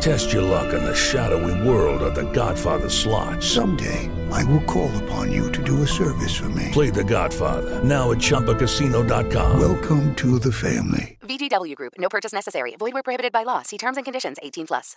Test your luck in the shadowy world of the Godfather slot. Someday, I will call upon you to do a service for me. Play the Godfather, now at Chumpacasino.com. Welcome to the family. VGW Group, no purchase necessary. Void where prohibited by law. See terms and conditions 18 plus.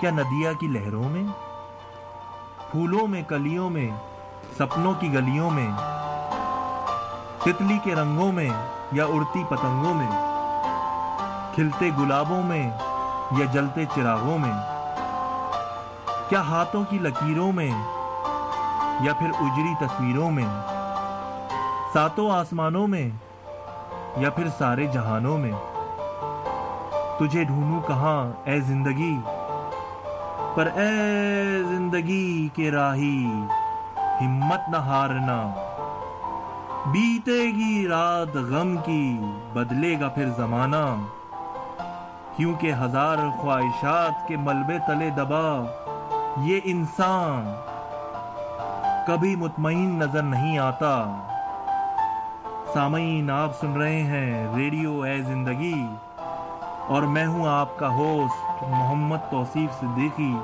کیا ندیا کی لہروں میں؟ پھولوں میں، کلیوں میں، سپنوں کی گلیوں میں، تتلی کے رنگوں میں یا اڑتی پتنگوں میں، کھلتے گلابوں میں یا جلتے چراغوں میں؟ کیا ہاتھوں کی لکیروں میں یا پھر اجری تصویروں میں، ساتوں آسمانوں میں یا پھر سارے جہانوں میں؟ تجھے ڈھونڈوں کہاں اے زندگی؟ پر اے زندگی کے راہی، ہمت نہ ہارنا۔ بیتے گی رات غم کی، بدلے گا پھر زمانہ۔ کیونکہ ہزار خواہشات کے ملبے تلے دبا، یہ انسان کبھی مطمئن نظر نہیں آتا۔ سامعین، آپ سن رہے ہیں ریڈیو اے زندگی۔ اور میں ہوں آپ کا ہوسٹ محمد توصیف صدیقی۔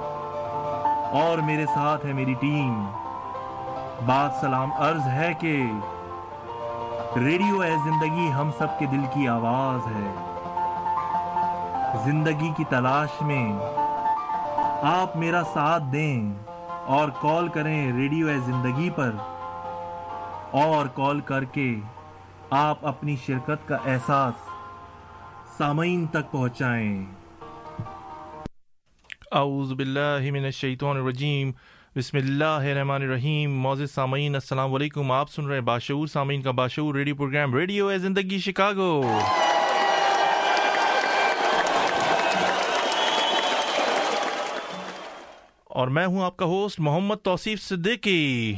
اور میرے ساتھ ہے میری ٹیم۔ بات سلام عرض ہے کہ ریڈیو اے زندگی ہم سب کے دل کی آواز ہے۔ زندگی کی تلاش میں آپ میرا ساتھ دیں اور کال کریں ریڈیو اے زندگی پر۔ اور کال کر کے آپ اپنی شرکت کا احساس سامعین تک پہنچائیں۔ اعوذ باللہ من الشیطان الرجیم۔ بسم اللہ الرحمن الرحیم۔ معزز سامعین، السلام علیکم۔ آپ سن رہے ہیں باشعور سامعین کا باشعور ریڈیو پروگرام ریڈیو اے زندگی شکاگو۔ اور میں ہوں آپ کا ہوسٹ محمد توصیف صدیقی۔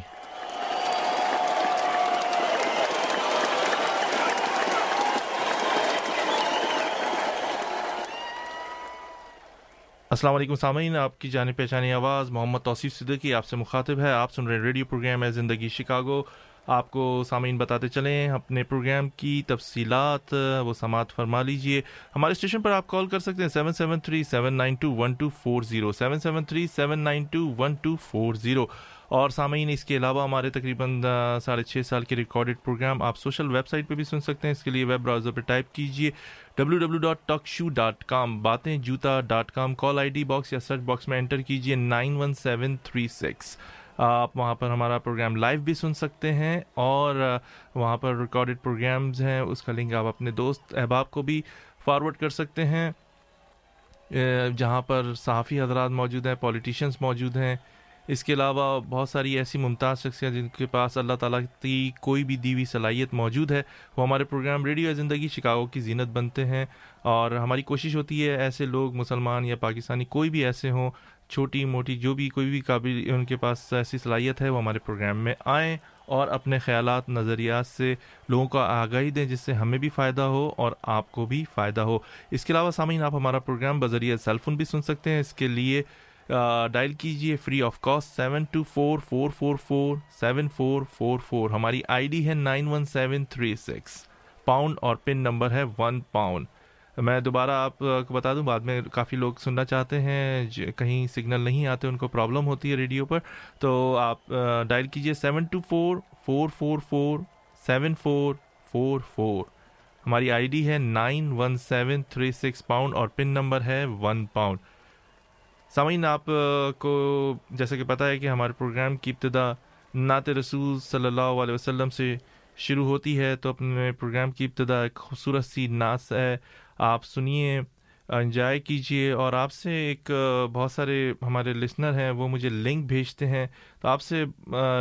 السلام علیکم سامعین، آپ کی جانب پہچانی آواز محمد توصیف صدیقی آپ سے مخاطب ہے۔ آپ سن رہے ہیں ریڈیو پروگرام ہے زندگی شکاگو۔ آپ کو سامعین بتاتے چلیں، اپنے پروگرام کی تفصیلات، وہ سماعت فرما لیجیے۔ ہمارے اسٹیشن پر آپ کال کر سکتے ہیں seven seven three seven nine two one two four zero, seven seven three seven nine two one two four zero. اور سامعین، اس کے علاوہ ہمارے تقریباً ساڑھے چھ سال کے ریکارڈڈ پروگرام آپ سوشل ویب سائٹ پہ بھی سن سکتے ہیں۔ اس کے لیے ویب براؤزر پہ ٹائپ کیجیے W W dot talk show dot com باتیں جوتا ڈاٹ کام کال آئی ڈی باکس یا سرچ باکس میں انٹر کیجیے nine one seven three six آپ وہاں پر ہمارا پروگرام لائیو بھی سن سکتے ہیں اور وہاں پر ریکارڈڈ پروگرامز ہیں۔ اس کا لنک آپ اپنے دوست احباب کو بھی فارورڈ کر سکتے ہیں۔ جہاں پر صحافی حضرات موجود ہیں پولیٹیشینس موجود ہیں۔ اس کے علاوہ بہت ساری ایسی ممتاز شخصیات جن کے پاس اللہ تعالیٰ کی کوئی بھی دیوی صلاحیت موجود ہے، وہ ہمارے پروگرام ریڈیو زندگی شکاگو کی زینت بنتے ہیں۔ اور ہماری کوشش ہوتی ہے ایسے لوگ، مسلمان یا پاکستانی کوئی بھی ایسے ہوں، چھوٹی، موٹی، جو بھی کوئی بھی قابل ان کے پاس ایسی صلاحیت ہے، وہ ہمارے پروگرام میں آئیں اور اپنے خیالات، نظریات سے لوگوں کو آگاہی دیں، جس سے ہمیں بھی فائدہ ہو اور آپ کو بھی فائدہ ہو۔ اس کے علاوہ سامعین، آپ ہمارا پروگرام بذریعہ سیل فون بھی سن سکتے ہیں۔ اس کے لیے ڈائل کیجیے free of cost seven two four four four four seven four four four ہماری آئی ڈی ہے nine one seven three six pound اور پن نمبر ہے ون پاؤنڈ میں دوبارہ آپ کو بتا دوں، بعد میں کافی لوگ سننا چاہتے ہیں کہیں سگنل نہیں آتے، ان کو پرابلم ہوتی ہے ریڈیو پر۔ تو آپ ڈائل کیجیے seven two four four four four seven four four four ہماری آئی ڈی ہے nine one seven three six pound اور پن نمبر ہے ون پاؤنڈ سامعین، آپ کو جیسا کہ پتہ ہے کہ ہمارے پروگرام کی ابتدا نعت رسول صلی اللہ علیہ وسلم سے شروع ہوتی ہے، تو اپنے پروگرام کی ابتدا ایک خوبصورت سی نعت ہے۔ آپ سنیے، انجوائے کیجیے اور آپ سے ایک بہت سارے ہمارے لسنر ہیں، وہ مجھے لنک بھیجتے ہیں۔ تو آپ سے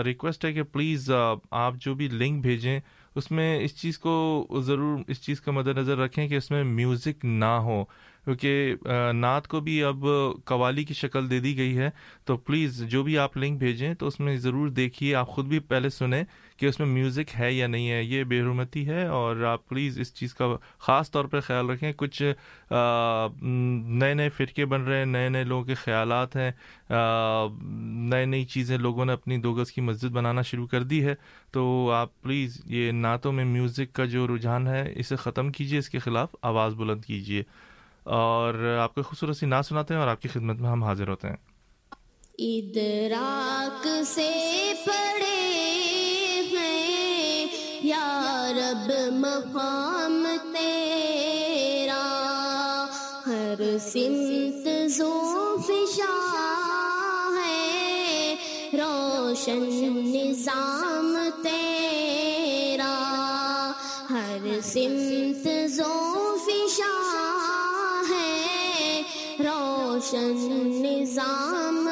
ریکویسٹ ہے کہ پلیز آپ جو بھی لنک بھیجیں، اس میں اس چیز کو ضرور، اس چیز کا مد نظر رکھیں کہ اس میں میوزک نہ ہو۔ کیونکہ نعت کو بھی اب قوالی کی شکل دے دی گئی ہے، تو پلیز جو بھی آپ لنک بھیجیں تو اس میں ضرور دیکھیے، آپ خود بھی پہلے سنیں کہ اس میں میوزک ہے یا نہیں ہے، یہ بے حرمتی ہے اور آپ پلیز اس چیز کا خاص طور پہ خیال رکھیں۔ کچھ نئے نئے فرقے بن رہے ہیں، نئے نئے لوگوں کے خیالات ہیں نئی نئی چیزیں لوگوں نے اپنی دو گز کی مسجد بنانا شروع کر دی ہے۔ تو آپ پلیز یہ نعتوں میں میوزک کا جو رجحان ہے، اسے ختم کیجیے اس کے خلاف آواز بلند کیجیے اور آپ کو خوبصورت سی نعت سناتے ہیں اور آپ کی خدمت میں ہم حاضر ہوتے ہیں۔ ادراک سے پڑے ہیں، یا رب مقام تیرا۔ ہر سمت فشا ہے، روشن نظام تیرا۔ ہر سمت روشن نظام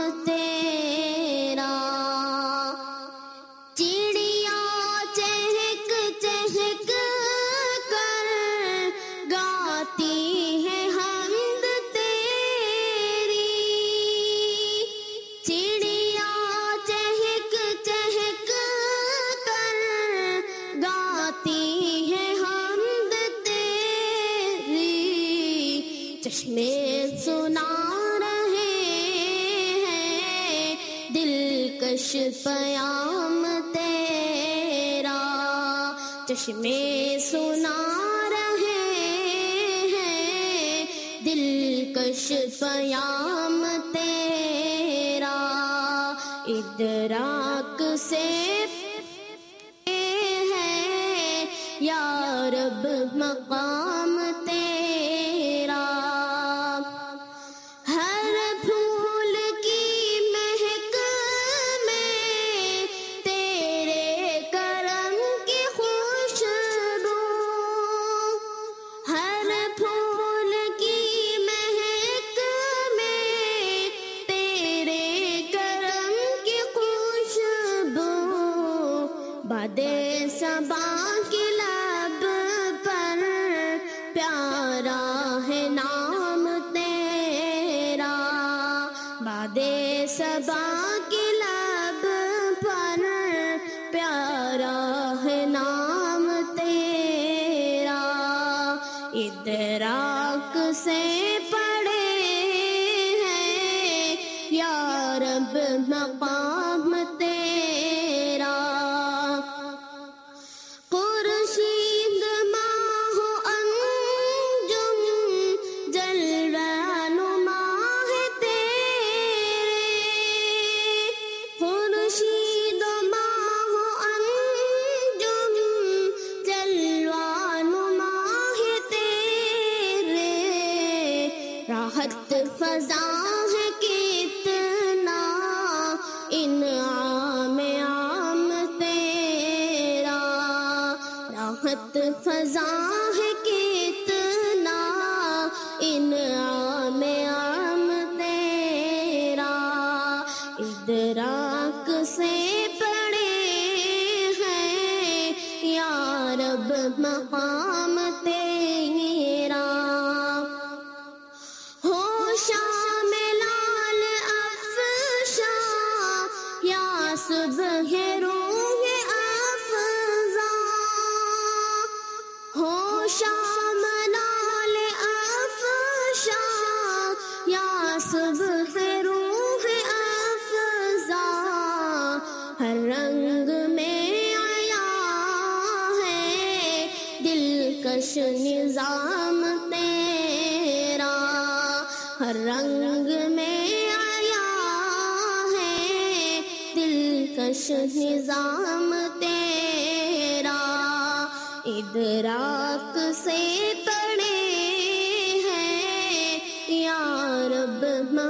پیام تیرا چشمے سنا رہے ہیں۔ دلکش پیام تیرا ادرا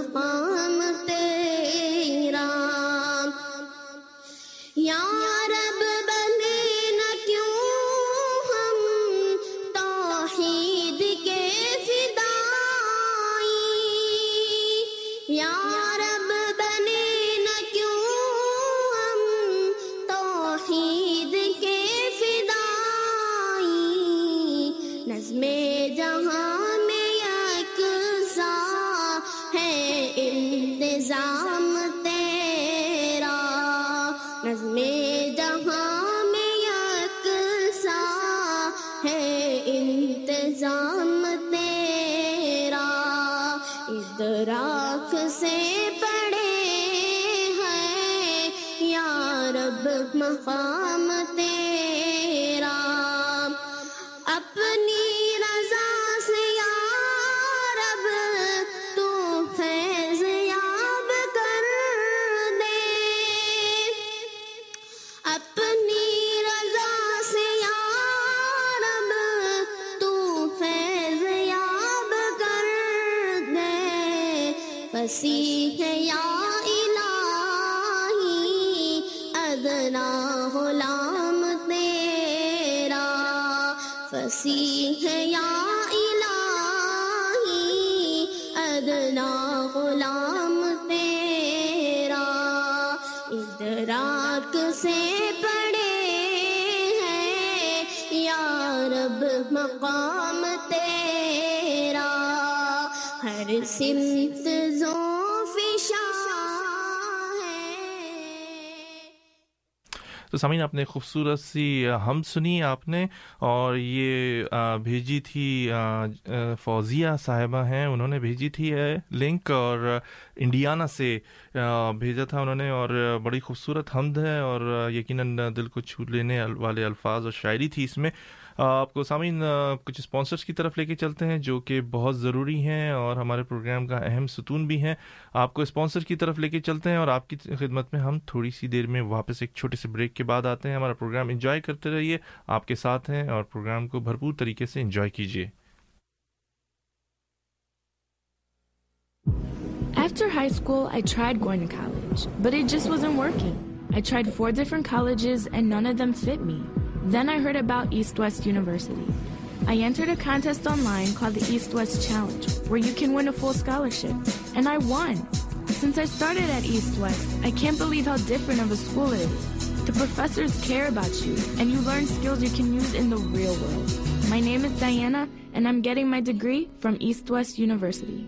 رب مقام تو سامعین، آپ نے خوبصورت سی ہم سنی، آپ نے، اور یہ بھیجی تھی فوزیہ صاحبہ ہیں، انہوں نے بھیجی تھی ہے لنک، اور انڈیانا سے بھیجا تھا انہوں نے، اور بڑی خوبصورت حمد ہے، اور یقیناً دل کو چھو لینے والے الفاظ اور شاعری تھی اس میں۔ آپ کو سامعین کچھ اسپانسرس کی طرف لے کے چلتے ہیں جو کہ بہت ضروری ہیں اور ہمارے پروگرام کا اہم ستون بھی ہیں آپ کو اسپانسر کی طرف لے کے چلتے ہیں اور آپ کی خدمت میں ہم تھوڑی سی دیر میں واپس ایک چھوٹے سے بریک کے بعد آتے ہیں ہمارا پروگرام انجوائے کرتے رہیے آپ کے ساتھ ہیں اور پروگرام کو بھرپور طریقے سے انجوائے کیجیے After high school, I tried going to college, but it just wasn't working. I tried four different colleges and none of them fit me. Then I heard about East West University. I entered a contest online called the East West Challenge, where you can win a full scholarship, and I won. Since I started at East West, I can't believe how different of a school it is. The professors care about you, and you learn skills you can use in the real world. My name is Diana, and I'm getting my degree from East West University.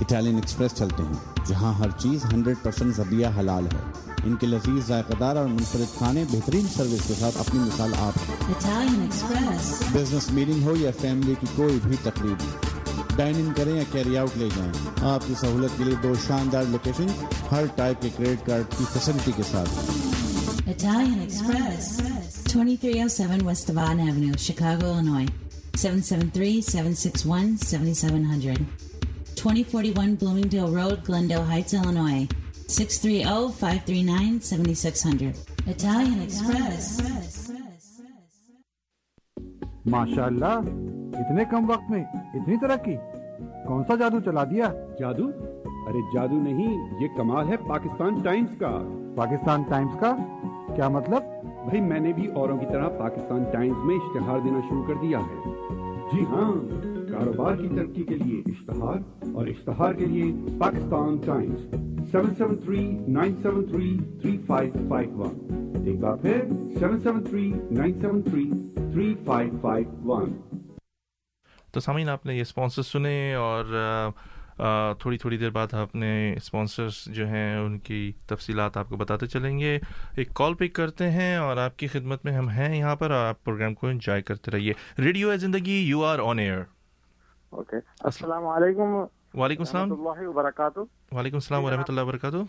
Italian express چلتے ہیں جہاں ہر چیز 100% percent ذبیہ حلال ہے ان کے لذیذ ذائقہ دار اور منفرد کھانے بہترین سروس کے ساتھ اپنی مثال آپ ہیں Italian Express. بزنس میٹنگ ہو یا فیملی کی کوئی بھی تقریب ڈائن ان کریں یا کیری آؤٹ لے جائیں آپ کی سہولت کے لیے دو شاندار لوکیشن ہر ٹائپ کے کریڈٹ کارڈ کی فیسلٹی کے ساتھ Italian Express. 2307 West Devon Avenue, Chicago, Illinois. 773-761-7700. 2041 Bloomingdale Road, Glendale Heights, Illinois. oh, 630-539-7600. Italian Express. ماشاء اللہ اتنے کم وقت میں اتنی ترقی کون سا جادو چلا دیا جادو ارے جادو نہیں یہ کمال ہے پاکستان ٹائمز کا پاکستان ٹائمز کا کیا مطلب بھائی میں نے بھی اوروں کی طرح پاکستان ٹائمز میں اشتہار دینا شروع کر دیا ہے جی ہاں کاروبار کی ترقی کے لیے اشتہار اور اشتہار کے لیے Pakistan Times seven seven three nine seven three three five five one. ایک بار پھر seven seven three nine seven three three five five one. تو سامعین آپ نے یہ اسپانسر سنے اور آ، تھوڑی تھوڑی دیر بعد آپ نے اسپانسرس جو ہیں ان کی تفصیلات آپ کو بتاتے چلیں گے۔ ایک کال پک کرتے ہیں اور آپ کی خدمت میں ہم ہیں یہاں پر اور آپ پروگرام کو انجوائے کرتے رہیے۔ ریڈیو ہے زندگی you are on air okay السلام علیکم وعلیکم السلام اللہ وبرکاتہ وعلیکم السلام ورحمۃ اللہ وبرکاتہ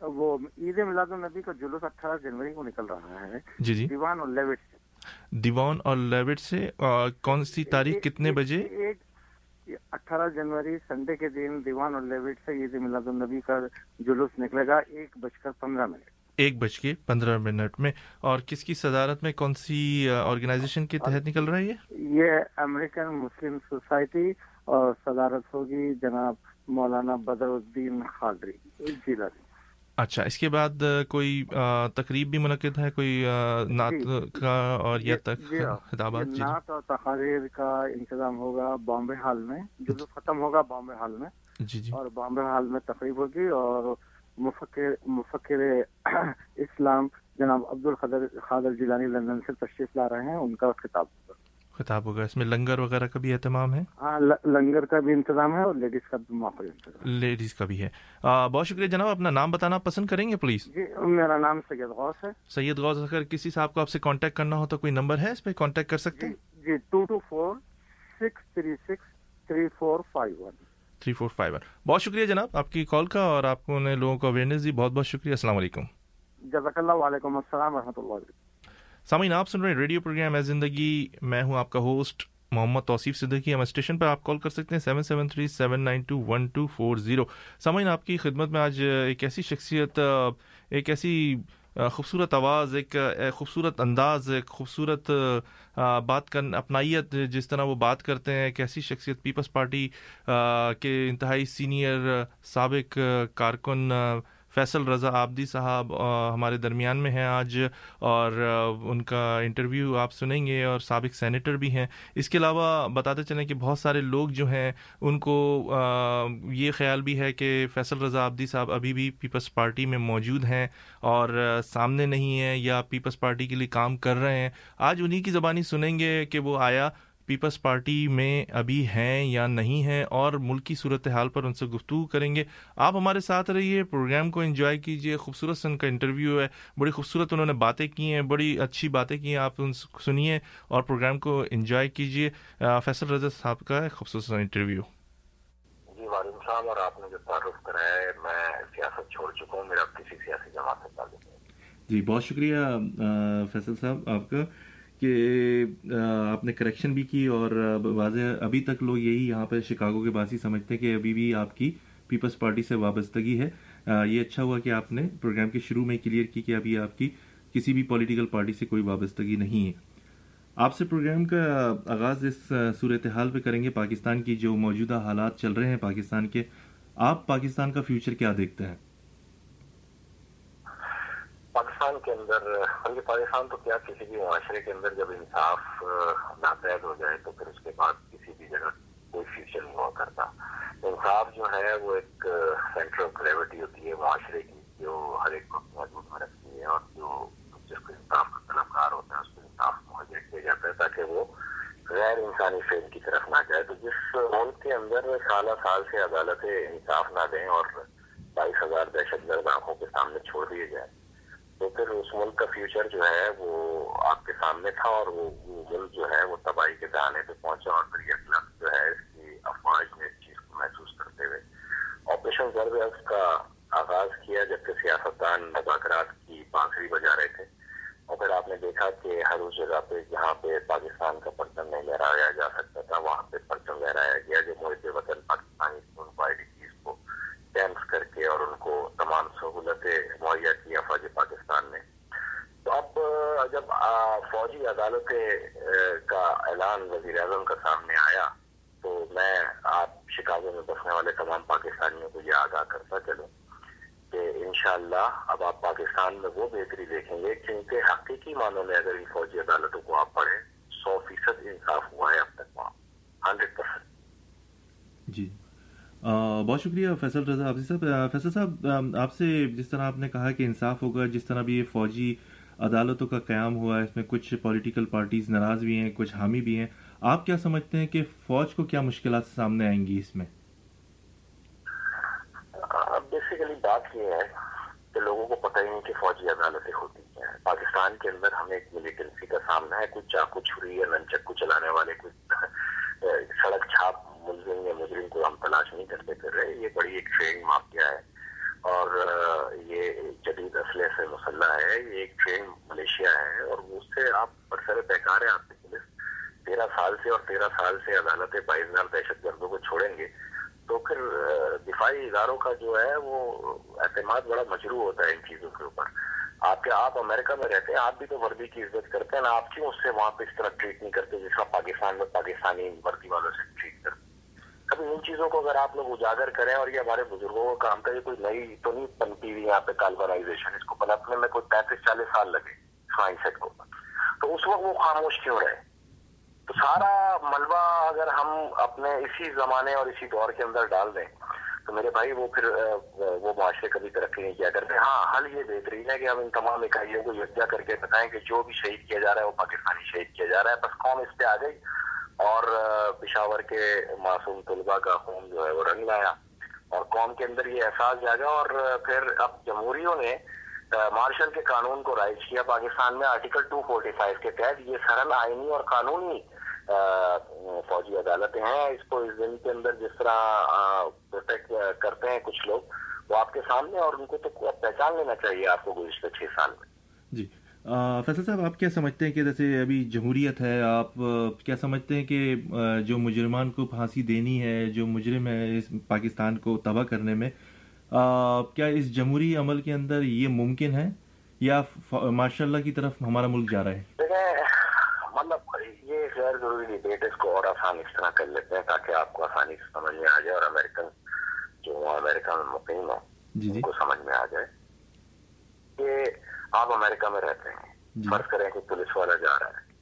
وہ عید میلاد النبی کا جلوس اٹھارہ جنوری کو نکل رہا ہے جی جی دیوان اور لیوٹ سے دیوان اور لیوٹ سے کون سی تاریخ کتنے بجے ایک اٹھارہ جنوری سنڈے کے دن دیوان اور لیوٹ سے عید میلاد النبی کا جلوس نکلے گا ایک بج کر پندرہ منٹ ایک بج کے پندرہ منٹ میں۔ اور کس کی صدارت میں کون سی آرگنائزیشن کے تحت نکل رہا ہے یہ؟ یہ امریکن مسلم سوسائٹی اور صدارت ہوگی جناب مولانا بدر الدین خالدری جیلانی اچھا اس کے بعد کوئی تقریب بھی منعقد ہے؟ کوئی نعت جی۔ کا اور یا تک جی۔ خطابات؟ جی نعت اور تقاریر کا انتظام ہوگا بامبے ہال میں۔ جلوس ختم ہوگا بامبے ہال میں۔ جی جی۔ اور بامبے ہال میں تقریب ہوگی اور مفکر مفکر اسلام جناب عبد القدر خادر جیلانی لندن سے تشریف لا رہے ہیں ان کا خطاب خطاب ہوگا۔ اس میں لنگر وغیرہ کا بھی اہتمام ہے؟ ہاں لنگر کا بھی انتظام ہے اور لیڈیز کا بھی موقع انتظام لیڈیز کا بھی ہے۔ آ, بہت شکریہ جناب اپنا نام بتانا پسند کریں گے پلیز؟ جی میرا نام سید غوث ہے۔ سید غوث اگر کسی صاحب کو آپ سے کانٹیکٹ کرنا ہو تو کوئی نمبر ہے اس پہ کانٹیکٹ کر سکتے ہیں؟ جی two two four six three six three four five one. Three four five one بہت شکریہ جناب آپ کی کال کا اور آپ کو نے لوگوں کو اویئرنیس دی۔ بہت بہت شکریہ۔ السلام علیکم۔ جزاک اللہ وعلیکم السلام ورحمۃ اللہ سامعین آپ سن رہے ہیں ریڈیو پروگرام ہے زندگی۔ میں ہوں آپ کا ہوسٹ محمد توصیف صدیقی۔ ہم اسٹیشن پر آپ کال کر سکتے ہیں۔ Seven seven three seven nine two one two four zero سامعین آپ کی خدمت میں آج ایک ایسی شخصیت ایک ایسی خوبصورت آواز، ایک خوبصورت انداز، ایک خوبصورت بات کر اپنائیت، جس طرح وہ بات کرتے ہیں، ایک ایسی شخصیت، پیپلز پارٹی کے انتہائی سینئر سابق کارکن فیصل رضا آبدی صاحب ہمارے درمیان میں ہیں آج، اور ان کا انٹرویو آپ سنیں گے، اور سابق سینیٹر بھی ہیں۔ اس کے علاوہ بتاتے چلیں کہ بہت سارے لوگ جو ہیں، ان کو یہ خیال بھی ہے کہ فیصل رضا آبدی صاحب ابھی بھی پیپلز پارٹی میں موجود ہیں، اور سامنے نہیں ہیں یا پیپلز پارٹی کے لیے کام کر رہے ہیں۔ آج انہی کی زبانی سنیں گے کہ وہ آیا پیپلز پارٹی میں ابھی ہیں یا نہیں ہیں اور ملکی صورتحال پر ان سے گفتگو کریں گے۔ آپ ہمارے ساتھ رہیے پروگرام کو انجوائے کیجیے۔ خوبصورت سے ان کا انٹرویو ہے۔ بڑی خوبصورت انہوں نے باتیں کی ہیں بڑی اچھی باتیں کی ہیں آپ ان سنیے اور پروگرام کو انجوائے کیجیے۔ فیصل رضا صاحب کا خوبصورت سا انٹرویو۔ جی وعلیکم السلام۔ اور آپ نے جو تعارف کرایا ہے میں سیاست چھوڑ چکا ہوں میرا کسی سیاسی جماعت سے تعلق نہیں۔ جی بہت شکریہ فیصل صاحب آپ کا۔ کہ آپ نے کریکشن بھی کی اور واضح ابھی تک لوگ یہی یہاں پہ شکاگو کے باسی سمجھتے ہیں کہ ابھی بھی آپ کی پیپلز پارٹی سے وابستگی ہے۔ یہ اچھا ہوا کہ آپ نے پروگرام کے شروع میں کلیئر کی کہ ابھی آپ کی کسی بھی پولیٹیکل پارٹی سے کوئی وابستگی نہیں ہے۔ آپ سے پروگرام کا آغاز اس صورتحال پہ کریں گے۔ پاکستان کی جو موجودہ حالات چل رہے ہیں، پاکستان کے، آپ پاکستان کا فیوچر کیا دیکھتے ہیں؟ پاکستان کے اندر بلکہ پاکستان تو کیا کسی بھی معاشرے کے اندر جب انصاف ناپید ہو جائے تو پھر اس کے بعد کسی بھی جگہ کوئی فیوچر نہیں ہوا کرتا۔ انصاف جو ہے وہ ایک سینٹر آف گریوٹی ہوتی ہے معاشرے کی، جو ہر ایک وقت موجود میں رکھتی ہے اور جو جس کو انصاف کا طلبگار ہوتا ہے، اس کو انصاف مہیا کیا جاتا ہے تاکہ وہ غیر انسانی فیل کی طرف نہ جائے۔ تو جس ملک کے اندر سالہ سال سے عدالتیں انصاف نہ دیں اور بائیس ہزار دہشت گرد آنکھوں کے سامنے چھوڑ دیے جائیں تو پھر اس ملک کا فیوچر جو ہے وہ آپ کے سامنے تھا اور وہ ملک جو ہے وہ تباہی کے دہانے پہ پہنچا اور پھر یہ کلب جو ہے اس کی افواج نے اس چیز کو محسوس کرتے ہوئے آپریشن ضرب کا آغاز کیا جبکہ سیاستدان مذاکرات کی بانسری بجا رہے تھے اور پھر آپ نے دیکھا کہ ہر اس جگہ پہ جہاں پہ پاکستان کا پرچم نہیں لہرایا جا سکتا تھا، وہاں پہ پرچم لہرایا گیا جو محب وطن پاکستانی ان کو آئی ڈی چیز کو کیمپس کر کے اور ان کو تمام سہولتیں مہیا کی افواج پاکستان نے۔ تو اب جب فوجی عدالتیں کا اعلان وزیر اعظم کا سامنے آیا، تو میں آپ شکاگو میں بسنے والے تمام پاکستانیوں کو یہ آگاہ کرتا چلوں کہ انشاءاللہ اب آپ پاکستان میں وہ بہتری دیکھیں گے، کیونکہ حقیقی معنوں میں اگر ان فوجی عدالتوں کو آپ پڑھیں، سو فیصد انصاف ہوا ہے اب تک وہاں، ہنڈریڈ پرسینٹ جی۔ بہت شکریہ فیصل رضا حافظ صاحب۔ فیصل صاحب آپ سے جس طرح آپ نے کہا کہ انصاف ہوگا، جس طرح بھی یہ فوجی عدالتوں کا قیام ہوا ہے، اس میں کچھ پولیٹیکل پارٹیز ناراض بھی ہیں، کچھ حامی بھی ہیں، آپ کیا سمجھتے ہیں کہ فوج کو کیا مشکلات سامنے آئیں گی اس میں؟ بیسیکلی بات یہ ہے کہ لوگوں کو پتہ ہی نہیں کہ فوجی عدالتیں ہوتی ہیں۔ پاکستان کے اندر ہمیں ایک ملیٹنسی کا سامنا ہے، کچھ چاقو چھری یا ننچکو چلانے والے، کچھ سڑک چھاپ ملزم یا مجرم کو ہم تلاش نہیں کرتے پھر رہے، یہ بڑی ایک ٹرین مافیا ہے۔ اور یہ جدید اسلحے سے مسلح ہے، یہ ایک ٹرین ملیشیا ہے۔ اور اس سے آپ برسر پیکار ہے آپ کی پولیس۔ تیرہ سال سے اور تیرہ سال سے عدالتیں بائیس ہزار دہشت گردوں کو چھوڑیں گے۔ تو پھر دفاعی اداروں کا جو ہے، وہ اعتماد بڑا مجروع ہوتا ہے ان چیزوں کے اوپر۔ آپ کے، آپ امریکہ میں رہتے ہیں، آپ بھی تو وردی کی عزت کرتے ہیں نا آپ کیوں اس سے وہاں پہ اس طرح ٹریٹ نہیں کرتے جس طرح پاکستان میں پاکستانی وردی والوں سے ٹریٹ کرتے کبھی ان چیزوں کو اگر آپ لوگ اجاگر کریں اور یہ ہمارے بزرگوں کا کام تھا، یہ کوئی نئی تو نہیں بنتی ہوئی یہاں پہ کالبرائزیشن اس کو بنانے میں کوئی پینتیس چالیس سال لگے مائنڈ سیٹ کو۔ تو اس وقت وہ خاموش کیوں رہے؟ تو سارا ملبہ اگر ہم اپنے اسی زمانے اور اسی دور کے اندر ڈال دیں، تو تو میرے بھائی وہ پھر وہ معاشرے کبھی ترقی نہیں کیا کرتے۔ ہاں حل یہ بہترین ہے کہ ہم ان تمام اکائیوں کو یکجا کر کے بتائیں کہ جو بھی شہید کیا جا رہا ہے وہ پاکستانی شہید کیا جا رہا ہے، بس قوم اس پہ آ گئی۔ اور پشاور کے معصوم طلبہ کا خون جو ہے وہ رنگ لایا اور قوم کے اندر یہ احساس جاگا اور پھر اب جمہوریوں نے مارشل کے قانون کو رائج کیا، پاکستان میں آرٹیکل ٹو فورٹی فائیو کے تحت یہ سرل آئینی اور قانونی فوجی عدالتیں ہیں۔ اس کو اس دن کے اندر جس طرح پروٹیکٹ کرتے ہیں کچھ لوگ وہ آپ کے سامنے اور ان کو تو پہچان لینا چاہیے آپ کو گزشتہ چھ سال میں۔ جی۔ فیصل صاحب آپ کیا سمجھتے ہیں کہ جیسے ابھی جمہوریت ہے آپ کیا سمجھتے ہیں کہ جو مجرمان کو پھانسی دینی ہے جو مجرم ہے اس پاکستان کو تباہ کرنے میں کیا اس جمہوری عمل کے اندر یہ ممکن ہے یا ماشاء اللہ کی طرف ہمارا ملک جا رہا ہے مطلب یہ غیر ضروری اس کو اور آسان اس طرح کر لیتے ہیں تاکہ آپ کو آسانی سے سمجھ میں آ جائے اور امریکن جو امریکہ میں مقیم ہو جی جی. کو سمجھ میں آ جائے کہ آپ امریکہ میں رہتے ہیں۔ جی. فرض کریں کہ پولیس والا جا رہا ہے۔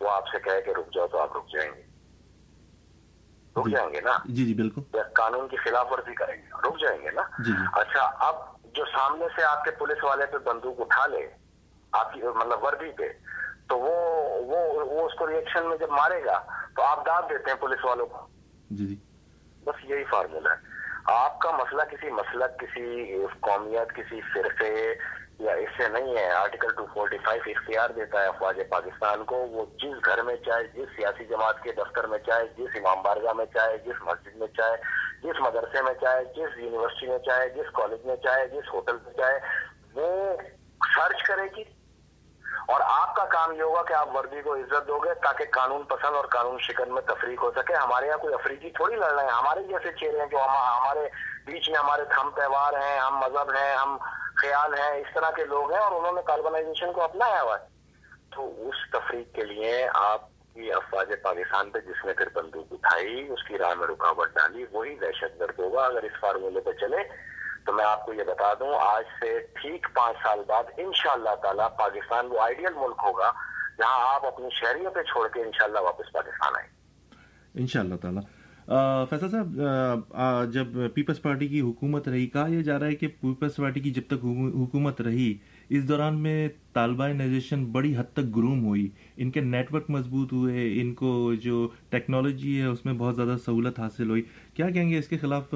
وہ آپ سے کہے کہ رک جاؤ تو آپ رک جائیں گے۔ رک جی. جائیں گے نا؟ جی جی بالکل۔ قانون کی خلاف ورزی کریں گے رک جائیں گے نا؟ جی۔ اچھا اب جو سامنے سے آپ کے پولیس والے پہ بندوق اٹھا لے آپ کی مطلب وردی پہ تو وہ وہ وہ اس کو ریئیکشن میں جب مارے گا تو آپ داد دیتے ہیں پولیس والوں کو۔ جی بس یہی فارمولا ہے۔ آپ کا مسئلہ کسی مسلک کسی قومیت کسی فرقے یا اس سے نہیں ہے آرٹیکل ٹو فورٹی فائیو اختیار دیتا ہے افواج پاکستان کو، وہ جس گھر میں چاہے، جس سیاسی جماعت کے دفتر میں چاہے، جس امام بارگاہ میں چاہے، جس مسجد میں چاہے، جس مدرسے میں چاہے، جس یونیورسٹی میں چاہے، جس کالج میں چاہے، جس ہوٹل میں چاہے، وہ سرچ کرے گی۔ اور آپ کا کام یہ ہوگا کہ آپ وردی کو عزت دو گے تاکہ قانون پسند اور قانون شکن میں تفریق ہو سکے۔ ہمارے یہاں کوئی افریقی تھوڑی لڑ رہے ہیں ہمارے جیسے چہرے ہیں جو ہمارے بیچ میں ہمارے ہم تہوار ہیں، ہم مذہب ہیں، ہم خیال ہیں، اس طرح کے لوگ ہیں اور انہوں نے کاربنائزیشن کو اپنایا ہوا ہے۔ تو اس تفریق کے لیے آپ کی افواج پاکستان پہ جس نے پھر بندوق اٹھائی، اس کی راہ میں رکاوٹ ڈالی، وہی دہشت گرد ہوگا۔ اگر اس فارمولے پہ چلے تو میں آپ کو یہ بتا دوں، آج سے ٹھیک پانچ سال بعد ان شاء اللہ تعالیٰ پاکستان وہ آئیڈیل ملک ہوگا جہاں آپ اپنی شہریوں پہ چھوڑ کے انشاءاللہ واپس پاکستان آئیں۔ ان شاء اللہ تعالیٰ۔ فیصل صاحب جب پیپلز پارٹی کی حکومت رہی، کہا یہ جا رہا ہے کہ پیپلز پارٹی کی جب تک حکومت رہی، اس دوران میں طالبائزیشن بڑی حد تک گروم ہوئی، ان کے نیٹ ورک مضبوط ہوئے، ان کو جو ٹیکنالوجی ہے، اس میں بہت زیادہ سہولت حاصل ہوئی۔ کیا کہیں گے اس کے خلاف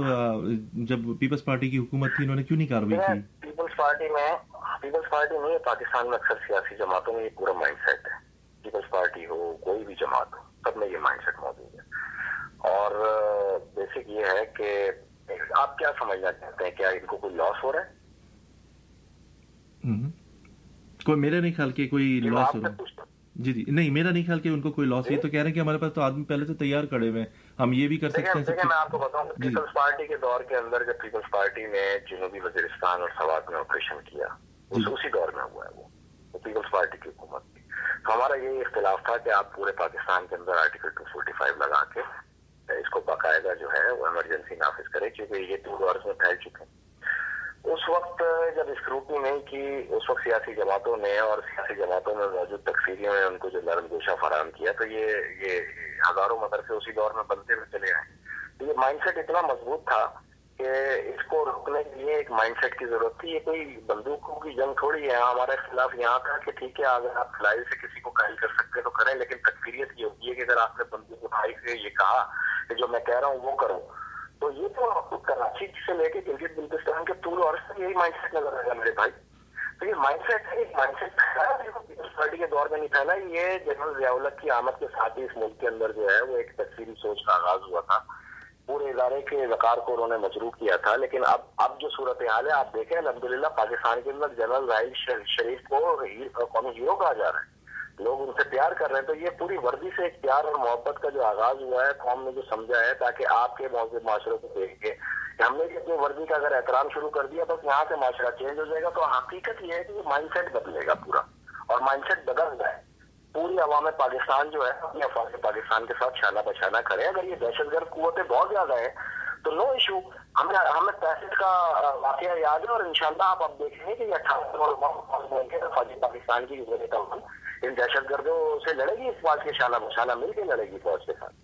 جب پیپلز پارٹی کی حکومت تھی، انہوں نے کیوں نہیں کاروائی کی؟ پیپلز پارٹی میں، پیپلز پارٹی میں پاکستان میں اکثر سیاسی جماعتوں میں یہ پورا مائنڈ سیٹ ہے۔ پیپلز پارٹی ہو، کوئی بھی جماعت ہو، سب میں یہ مائنڈ سیٹ موجود ہے۔ اور بیسک یہ ہے کہ آپ کیا سمجھنا چاہتے ہیں؟ کیا ان کو کوئی لاس ہو رہا ہے؟ کوئی میرا نہیں خیال کہ کوئی لاس ہو رہا ہے۔ جی جی نہیں میرا نہیں خیال کہ ان کو کوئی لاس یہ تو کہہ رہے ہیں کہ ہمارے پاس تو آدمی پہلے سے تیار کھڑے ہوئے ہم یہ بھی کر سکتے ہیں میں آپ کو بتاؤں پیپلز پارٹی کے دور کے اندر جب پیپلز پارٹی نے جنوبی وزیرستان اور سوات میں آپریشن کیا اسی دور میں ہوا ہے وہ پیپلز پارٹی کی حکومت۔ ہمارا یہ اختلاف تھا کہ آپ پورے پاکستان کے اندر آرٹیکل ٹو فورٹی فائیو لگا کے اس کو باقاعدہ جو ہے وہ ایمرجنسی نافذ کرے، کیونکہ یہ دو ڈورس میں پھیل چکے ہیں۔ اس وقت جب اسکروٹنی نہیں کی، اس وقت سیاسی جماعتوں نے اور سیاسی جماعتوں میں موجود تکفیریوں نے ان کو جو نرم گوشہ فراہم کیا، تو یہ یہ ہزاروں مدرسے اسی دور میں بنتے ہوئے چلے آئے۔ تو یہ مائنڈ سیٹ اتنا مضبوط تھا کہ اس کو روکنے کے لیے ایک مائنڈ سیٹ کی ضرورت تھی، یہ کوئی بندوقوں کی جنگ تھوڑی ہے ہاں، ہمارا خلاف یہاں تھا کہ ٹھیک ہے، اگر آپ کھلائی سے کسی کو قائل کر سکتے تو کریں، لیکن تکفیریت یہ ہوتی ہے کہ اگر آپ نے بندوق اٹھائی سے یہ کہا کہ جو میں کہہ رہا ہوں وہ کروں تو یہ تو کراچی سے لے کے گلگت بلتستان کے طول اور سے یہی مائنڈ سیٹ نظر آئے گا میرے بھائی۔ تو یہ مائنڈ سیٹ ہے، ایک مائنڈ سیٹ پیپلز پارٹی کے دور میں نہیں پھیلا یہ جنرل ضیاء الگ کی آمد کے ساتھ ہی اس ملک کے اندر جو ہے وہ ایک تفصیلی سوچ کا آغاز ہوا تھا۔ پورے ادارے کے وقار کو انہوں نے مجروع کیا تھا، لیکن اب اب جو صورتحال ہے، آپ دیکھیں، الحمدللہ، پاکستان کے اندر جنرل راہیل شریف کو قومی ہیرو کہا جا رہا ہے۔ لوگ ان سے پیار کر رہے ہیں۔ تو یہ پوری ورزی سے ایک پیار اور محبت کا جو آغاز ہوا ہے، قوم نے جو سمجھا ہے، تاکہ آپ کے موضوع معاشرے کو دیکھ کے۔ ہم نے اپنی ورزی کا اگر احترام شروع کر دیا، بس یہاں سے معاشرہ چینج ہو جائے گا۔ تو حقیقت یہ ہے کہ یہ مائنڈ سیٹ بدلے گا پورا۔ اور مائنڈ سیٹ بدل جائے۔ پوری عوام پاکستان جو ہے اپنی افواج پاکستان کے ساتھ چھانا بچانا کرے اگر یہ دہشت گرد قوتیں بہت زیادہ ہیں تو نو ایشو ہمیں ہمیں پیسٹ کا واقعہ یاد ہے اور انشاءاللہ آپ اب دیکھیں گے کہ یہ اٹھارہ فوجی پاکستان کی ان دہشت گردوں سے لڑے گی فوج کے شانہ بشانہ مل کے لڑے گی فوج کے ساتھ۔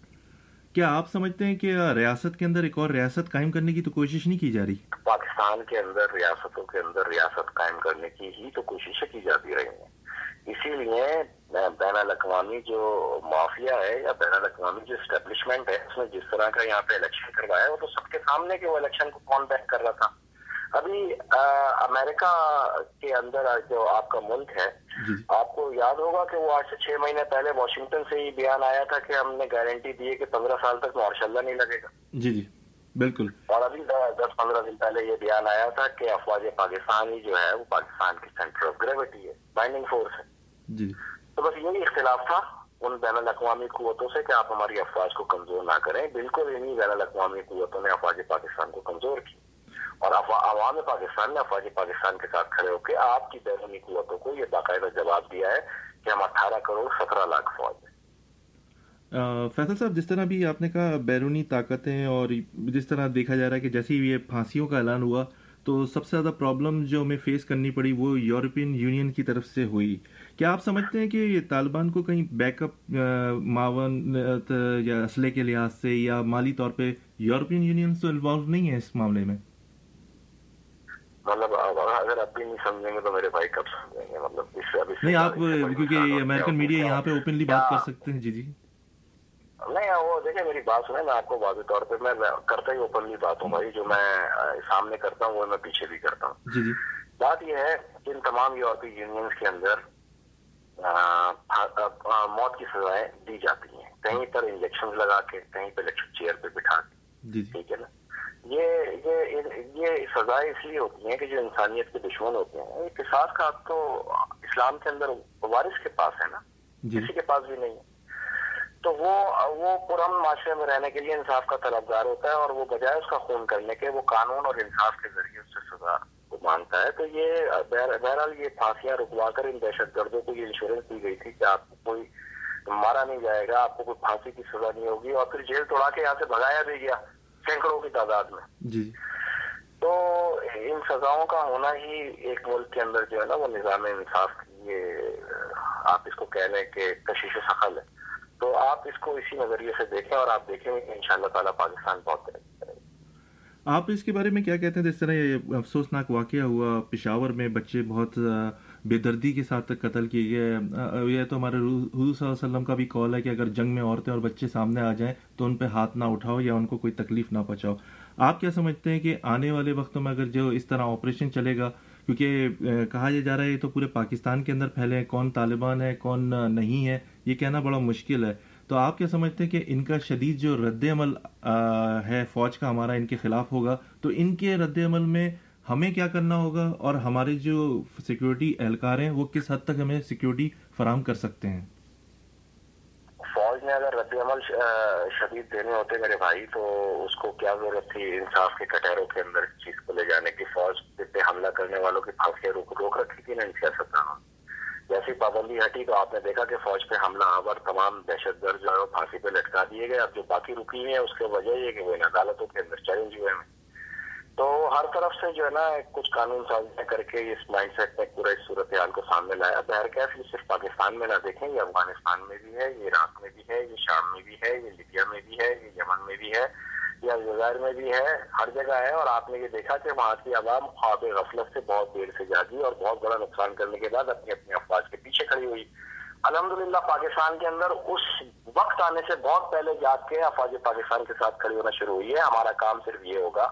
اسی لیے بین الاقوامی جو مافیا ہے یا بین الاقوامی جو اسٹیبلشمنٹ ہے اس نے جس طرح کا یہاں پہ الیکشن کروایا وہ تو سب کے سامنے کہ وہ الیکشن کو کون بیک کر رہا تھا۔ ابھی امریکہ کے اندر جو آپ کا ملک ہے جی۔ آپ کو یاد ہوگا کہ وہ آج سے چھ مہینے پہلے واشنگٹن سے ہی بیان آیا تھا کہ ہم نے گارنٹی دی ہے کہ پندرہ سال تک ماشاء اللہ نہیں لگے گا۔ جی جی۔ بالکل۔ اور ابھی دس پندرہ دن پہلے یہ بیان آیا تھا کہ افواج پاکستانی جو ہے وہ پاکستان کی سینٹر آف گریوٹی ہے بائنڈنگ فورس ہے۔ جی۔ تو بس یہی اختلاف تھا ان بین الاقوامی قوتوں سے کہ آپ ہماری افواج کو کمزور نہ کریں۔ بالکل انہیں بین الاقوامی قوتوں نے افواج پاکستان کو کمزور کی۔ اور عوام پاکستان نے افواج پاکستان کے ساتھ کھڑے ہو کے آپ کی بیرونی قوتوں کو یہ باقاعدہ جواب دیا ہے کہ ہم اٹھارہ کروڑ سترہ لاکھ فوج ہیں۔ فیصل صاحب جس طرح بھی آپ نے کہا بیرونی طاقتیں اور جس طرح دیکھا جا رہا ہے کہ جیسے ہی یہ پھانسیوں کا اعلان ہوا تو سب سے زیادہ پرابلم جو ہمیں فیس کرنی پڑی وہ یورپین یونین کی طرف سے ہوئی۔ کیا آپ سمجھتے ہیں کہ یہ طالبان کو کہیں بیک اپ معاون یا اسلحے کے لحاظ سے یا مالی طور پہ یورپین یونین تو انوالو نہیں ہے اس معاملے میں؟ مطلب اگر آپ بھی نہیں سمجھیں گے تو میرے بھائی کب سمجھیں گے؟ مطلب نہیں آپ کیونکہ امریکن میڈیا یہاں پہ اوپنلی بات کر سکتے ہیں۔ جی جی۔ نہیں وہ دیکھیں میری بات سنیں میں آپ کو واضح طور پہ میں کرتا ہی اوپنلی بات ہوں بھائی جو میں سامنے کرتا ہوں وہ میں پیچھے بھی کرتا ہوں۔ جی، جی۔ بات یہ ہے کہ ان تمام یورپی یونینز کے اندر موت کی سزائیں دی جاتی ہیں۔ کہیں پر انجیکشن لگا کے کہیں پہ الیکٹرک چیئر پہ بٹھا کے۔ جی، ٹھیک ہے نا؟ یہ یہ سزائیں اس لیے ہوتی ہیں کہ جو انسانیت کے دشمن ہوتے ہیں یہ قصاص کا آپ تو اسلام کے اندر وارث کے پاس ہے نا؟ کسی کے پاس بھی نہیں ہے۔ تو وہ وہ پرامن معاشرے میں رہنے کے لیے انصاف کا طلبگار ہوتا ہے اور وہ بجائے اس کا خون کرنے کے وہ قانون اور انصاف کے ذریعے اس سے سزا کو مانگتا ہے۔ تو یہ بہرحال یہ پھانسیاں رکوا کر ان دہشت گردوں کو یہ انشورنس دی گئی تھی کہ آپ کو کوئی مارا نہیں جائے گا آپ کو کوئی پھانسی کی سزا نہیں ہوگی اور پھر جیل توڑا کے یہاں سے بھگایا بھی گیا سینکڑوں کی تعداد میں۔ جی۔ تو ان سزاؤں کا ہونا ہی ایک ملک کے اندر جو ہے نا وہ نظام انصاف یہ آپ اس کو کہہ لیں کہ کشش سخل ہے۔ تو آپ اس کو اسی نظریے سے دیکھیں اور آپ دیکھیں گے کہ ان شاء اللہ تعالیٰ پاکستان بہت ترقی آپ اس کے بارے میں کیا کہتے ہیں؟ جس طرح یہ افسوسناک واقعہ ہوا، پشاور میں بچے بہت بے دردی کے ساتھ قتل کیے گئے یہ تو ہمارے حضور صلی اللہ علیہ وسلم کا بھی کال ہے کہ اگر جنگ میں عورتیں اور بچے سامنے آ جائیں تو ان پہ ہاتھ نہ اٹھاؤ یا ان کو کوئی تکلیف نہ پہنچاؤ۔ آپ کیا سمجھتے ہیں کہ آنے والے وقتوں میں اگر جو اس طرح آپریشن چلے گا کیونکہ کہا یہ جا رہا ہے، یہ تو پورے پاکستان کے اندر پھیلے ہیں۔ کون طالبان ہے، کون نہیں ہے، یہ کہنا بڑا مشکل ہے۔ تو آپ کیا سمجھتے ہیں کہ ان کا شدید جو رد عمل ہے فوج کا، ہمارا ان کے خلاف ہوگا۔ تو ان کے رد عمل میں ہمیں کیا کرنا ہوگا؟ اور ہمارے جو سیکیورٹی اہلکار ہیں، وہ کس حد تک ہمیں سیکیورٹی فراہم کر سکتے ہیں؟ میں اگر رد عمل شدید دینے ہوتے میرے بھائی، تو اس کو کیا ضرورت تھی انصاف کے کٹہروں کے اندر اس چیز کو لے جانے کی؟ فوج پہ حملہ کرنے والوں کی پھانسیاں روک روک رکھی تھی نا ان سیاستدانوں جیسی پابندی ہٹی تو آپ نے دیکھا کہ فوج پہ حملہ آور تمام دہشت گرد جو ہے پھانسی پہ لٹکا دیے گئے۔ اب جو باقی رکی ہوئی ہیں، اس کی وجہ یہ کہ وہ ان عدالتوں کے اندر چیلنج ہوئے ہیں۔ تو ہر طرف سے جو ہے نا کچھ قانون سازیاں کر کے اس مائنڈ سیٹ میں پورا اس صورتحال کو سامنے لایا بہر کیف یہ صرف پاکستان میں نہ دیکھیں، یہ افغانستان میں بھی ہے، یہ عراق میں بھی ہے، یہ شام میں بھی ہے، یہ لیبیا میں بھی ہے، یہ یمن میں بھی ہے، یہ الجزائر میں بھی ہے، ہر جگہ ہے۔ اور آپ نے یہ دیکھا کہ وہاں کی عوام خواب غفلت سے بہت دیر سے جاگی اور بہت بڑا نقصان کرنے کے بعد اپنی اپنی افواج کے پیچھے کھڑی ہوئی۔ الحمدللہ، پاکستان کے اندر اس وقت آنے سے بہت پہلے جاگ کے افواج پاکستان کے ساتھ کھڑی ہونا شروع ہوئی ہے۔ ہمارا کام صرف یہ ہوگا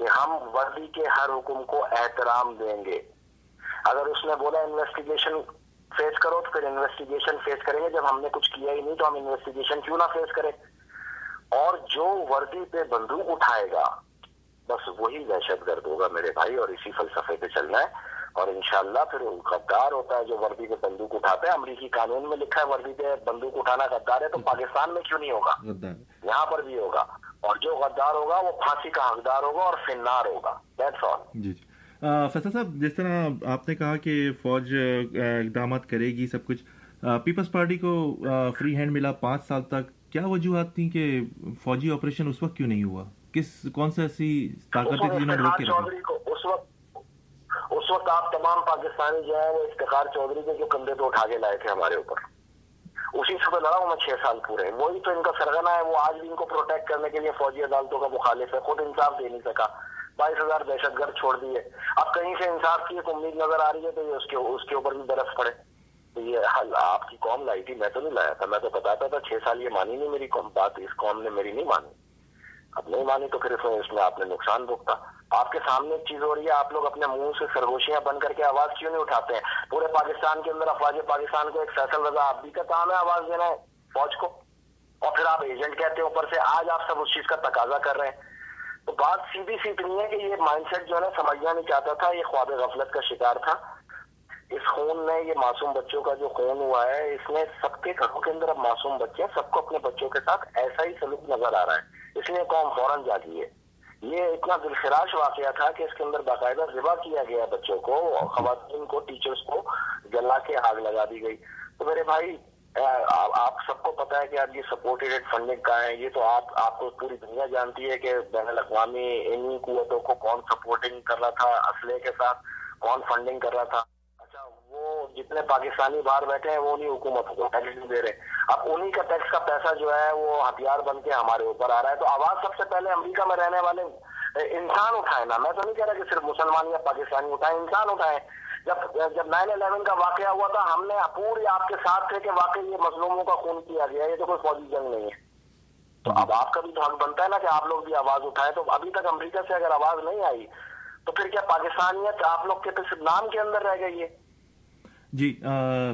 کہ ہم وردی کے ہر حکم کو احترام دیں گے۔ اگر اس نے بولا انویسٹیگیشن فیس کرو تو پھر انویسٹیگیشن فیس کریں گے۔ جب ہم نے کچھ کیا ہی نہیں تو ہم انویسٹیگیشن کیوں نہ فیس کریں؟ اور جو وردی پہ بندوق اٹھائے گا بس وہی دہشت گرد ہوگا میرے بھائی اور اسی فلسفے پہ چلنا ہے۔ اور انشاءاللہ پھر غدار ہوتا ہے جو وردی پہ بندوق اٹھاتا ہے۔ امریکی قانون میں لکھا ہے وردی پہ بندوق اٹھانا غدار ہے تو پاکستان میں کیوں نہیں ہوگا؟ یہاں پر بھی ہوگا۔ اور جو غدار ہوگا وہ پھانسی کا حقدار ہوگا اور فنار ہوگا۔ دیٹس آل جی جی۔ فیصل صاحب جس طرح آپ نے کہا کہ فوج اقدامات کرے گی سب کچھ پیپلز پارٹی کو فری ہینڈ ملا پانچ سال تک کیا وجوہات تھیں کہ فوجی آپریشن اس وقت کیوں نہیں ہوا؟ کس کون سے ایسی طاقت تھی جنہوں نے روک کے اس وقت آپ تمام پاکستانی جو ہیں وہ افتخار چودھری کے جو کندھے تو اٹھا کے لائے تھے ہمارے اوپر۔ اسی سے لڑا ہوں میں چھ سال پورے۔ وہی تو ان کا سرگنا ہے، وہ آج بھی ان کو پروٹیکٹ کرنے کے لیے فوجی عدالتوں کا مخالف ہے، خود انصاف دے نہیں سکا۔ بائیس ہزار دہشت گرد چھوڑ دیے۔ اب کہیں سے انصاف کی ایک امید نظر آ رہی ہے تو یہ اس کے اس کے اوپر بھی برف پڑے۔ تو یہ حل آپ کی قوم لائی تھی، میں تو نہیں لایا تھا۔ میں تو بتاتا تھا چھ سال یہ مانی نہیں میری قوم بات اس قوم نے میری نہیں مانی۔ اب نہیں مانی تو پھر اس میں آپ نے نقصان بھگتا آپ کے سامنے ایک چیز ہو رہی ہے، آپ لوگ اپنے منہ سے سرگوشیاں بن کر کے آواز کیوں نہیں اٹھاتے ہیں؟ پورے پاکستان کے اندر، افواج پاکستان کو ایک فیصل رضا، آپ بھی کا کام ہے آواز دینا ہے فوج کو۔ اور پھر آپ ایجنٹ کہتے ہیں اوپر سے، آج آپ سب اس چیز کا تقاضا کر رہے ہیں۔ تو بات سیدھی سی اتنی ہے کہ یہ مائنڈ سیٹ جو ہے نا، سمجھنا نہیں چاہتا تھا، یہ خواب غفلت کا شکار تھا۔ اس خون نے، یہ معصوم بچوں کا جو خون ہوا ہے، اس نے سب کے گھروں کے اندر اب معصوم بچے ہیں، سب کو اپنے بچوں کے ساتھ ایسا ہی سلوک نظر آ رہا ہے۔ اس لیے قوم فوراً جاگی ہے۔ یہ اتنا دلخراش واقعہ تھا کہ اس کے اندر باقاعدہ ذبح کیا گیا بچوں کو خواتین کو ٹیچرز کو جلا کے آگ لگا دی گئی۔ تو میرے بھائی آپ سب کو پتا ہے کہ آپ یہ سپورٹیڈ فنڈنگ کا ہے؟ یہ تو آپ آپ کو پوری دنیا جانتی ہے کہ بین الاقوامی انہیں قوتوں کو کون سپورٹنگ کر رہا تھا، اسلحے کے ساتھ کون فنڈنگ کر رہا تھا۔ وہ جتنے پاکستانی باہر بیٹھے ہیں، وہ انہیں حکومت کو ٹیکس دے رہے۔ اب انہی کا ٹیکس کا پیسہ جو ہے، وہ ہتھیار بن کے ہمارے اوپر آ رہا ہے۔ تو آواز سب سے پہلے امریکہ میں رہنے والے انسان اٹھائے نا۔ میں تو نہیں کہہ رہا کہ صرف مسلمان یا پاکستانی اٹھائے انسان اٹھائے جب جب نائن الیون کا واقعہ ہوا تھا، ہم نے پوری آپ کے ساتھ تھے کہ واقعی یہ مظلوموں کا خون کیا گیا، یہ تو کوئی فوجی جنگ نہیں ہے۔ تو اب آپ کا بھی تو حق بنتا ہے نا کہ آپ لوگ بھی آواز اٹھائیں۔ تو ابھی تک امریکہ سے اگر آواز نہیں آئی، تو پھر کیا پاکستانیت آپ لوگ کے نام کے اندر رہ گئی ہے؟ جی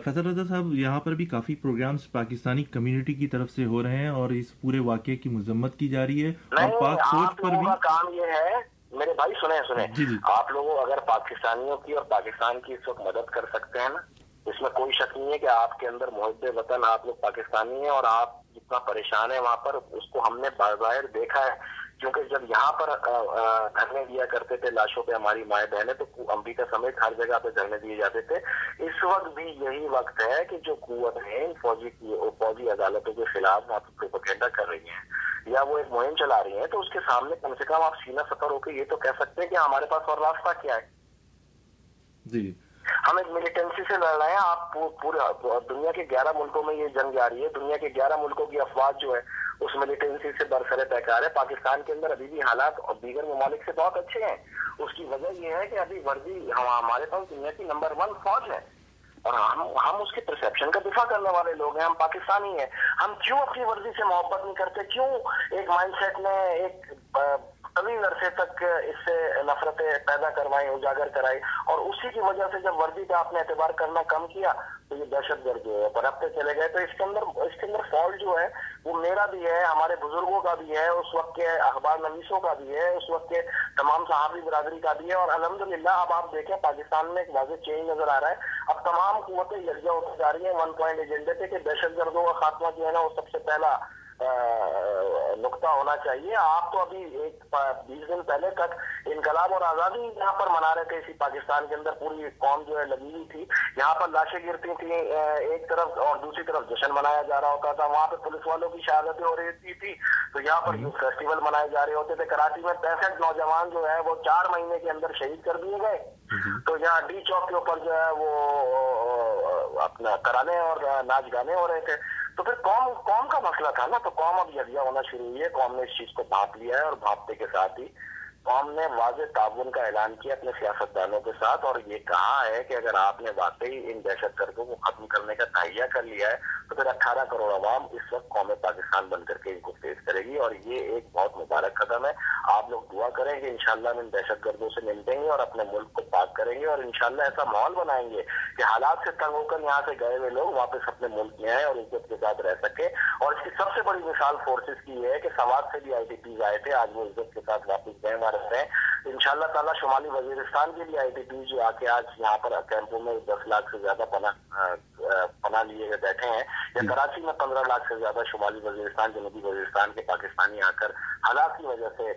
فیصل رضا صاحب یہاں پر بھی کافی پروگرامز پاکستانی کمیونٹی کی طرف سے ہو رہے ہیں اور اس پورے واقعے کی مذمت کی جا رہی ہے اور پاک سوچ پر بھی کام یہ ہے میرے بھائی سنیں سنیں جی، جی۔ آپ لوگوں اگر پاکستانیوں کی اور پاکستان کی اس وقت مدد کر سکتے ہیں نا اس میں کوئی شک نہیں ہے کہ آپ کے اندر محب وطن آپ لوگ پاکستانی ہیں اور آپ جتنا پریشان ہیں وہاں پر اس کو ہم نے باظاہر دیکھا ہے۔ کیونکہ جب یہاں پر دھرنے دیا کرتے تھے لاشوں پہ ہماری مائیں بہنیں تو امبی کا سمیت ہر جگہ پہ دھرنے دیے جاتے تھے۔ اس وقت بھی یہی وقت ہے کہ جو قوت ہیں فوجی کی فوجی عدالتوں کے خلاف آپ پروپیگنڈا کر رہی ہیں۔ یا وہ ایک مہم چلا رہی ہیں تو اس کے سامنے کم سے کم آپ سینہ سفر ہو کے یہ تو کہہ سکتے ہیں کہ ہمارے پاس اور راستہ کیا ہے۔ جی۔ ہم ایک ملیٹنسی سے لڑ رہے ہیں آپ پورا دنیا کے گیارہ ملکوں میں یہ جنگ جاری ہے دنیا کے گیارہ ملکوں کی افواج جو ہے اس ملیٹنسی سے برسر پیکار ہے۔ پاکستان کے اندر ابھی بھی حالات اور دیگر ممالک سے بہت اچھے ہیں۔ اس کی وجہ یہ ہے کہ ابھی وردی ہمارے پاس دنیا کی نمبر ون فوج ہے۔ اور ہم ہم اس کے پرسیپشن کا دفاع کرنے والے لوگ ہیں۔ ہم پاکستانی ہیں۔ ہم کیوں اپنی ورزی سے محبت نہیں کرتے؟ کیوں ایک مائنڈ سیٹ میں ایک طویل عرصے تک اس سے نفرتیں پیدا کروائیں اجاگر کرائی اور اسی کی وجہ سے جب وردی پہ آپ نے اعتبار کرنا کم کیا تو یہ دہشت گرد جو ہے برتتے چلے گئے۔ تو اس کے اندر، اس کے اندر فالٹ جو ہے، وہ میرا بھی ہے، ہمارے بزرگوں کا بھی ہے، اس وقت کے اخبار نویسوں کا بھی ہے، اس وقت کے تمام صحافی برادری کا بھی ہے اور الحمدللہ اب آپ دیکھیں، پاکستان میں ایک واضح چینج نظر آ رہا ہے۔ اب تمام قوتیں یکجا ہوتی جا رہی ہیں ون پوائنٹ ایجنڈے پہ کہ دہشت گردوں کا خاتمہ جو ہے نا، وہ سب سے پہلا نقطہ ہونا چاہیے۔ آپ تو ابھی ایک بیس دن پہلے تک انقلاب اور آزادی یہاں پر منا رہے تھے۔ اسی پاکستان کے اندر پوری قوم جو ہے لگی ہوئی تھی۔ یہاں پر لاشیں گرتی تھیں۔ ایک طرف اور دوسری طرف جشن منایا جا رہا ہوتا تھا۔ وہاں پہ پولیس والوں کی شہادتیں ہو رہی تھی تو یہاں پر ہاں جی۔ یوتھ فیسٹیول منائے جا رہے ہوتے تھے۔ کراچی میں پینسٹھ نوجوان جو ہے وہ چار مہینے کے اندر شہید کر دیے گئے۔ ہاں جی۔ تو یہاں ڈی چوک کے اوپر جو ہے وہ اپنا کرانے اور ناچ گانے ہو رہے تھے۔ تو پھر قوم قوم کا مسئلہ تھا نا، تو قوم اب یویہ ہونا شروع ہوئی ہے، قوم نے اس چیز کو بھاپ لیا ہے اور بھاپنے کے ساتھ ہی قوم نے واضح تعاون کا اعلان کیا اپنے سیاستدانوں کے ساتھ اور یہ کہا ہے کہ اگر آپ نے واقعی ان دہشت گردوں کو ختم کرنے کا تہیا کر لیا ہے، تو پھر اٹھارہ کروڑ عوام اس وقت قوم پاکستان بن کر کے ان کو فیس کرے گی اور یہ ایک بہت مبارک قدم ہے۔ آپ لوگ دعا کریں کہ انشاءاللہ ہم ان دہشت گردوں سے نمٹیں گے اور اپنے ملک کو پاک کریں گے اور انشاءاللہ ایسا ماحول بنائیں گے کہ حالات سے تنگ ہو کر یہاں سے گئے ہوئے لوگ واپس اپنے ملک میں آئیں اور عزت کے ساتھ رہ سکیں۔ اور اس کی سب سے بڑی مثال فورسز کی یہ ہے کہ سوات سے بھی آئی ٹی پیز آئے تھے، آج وہ عزت کے ساتھ واپس گئے۔ ہمارے né? ان شاء اللہ تعالیٰ شمالی وزیرستان کے لیے آئی ٹی پی جو آ کے آج یہاں پر کیمپوں میں دس لاکھ سے زیادہ پناہ پناہ لیے بیٹھے ہیں یا جی۔ کراچی میں پندرہ لاکھ سے زیادہ شمالی وزیرستان جنوبی وزیرستان کے پاکستانی آ کر حالات کی وجہ سے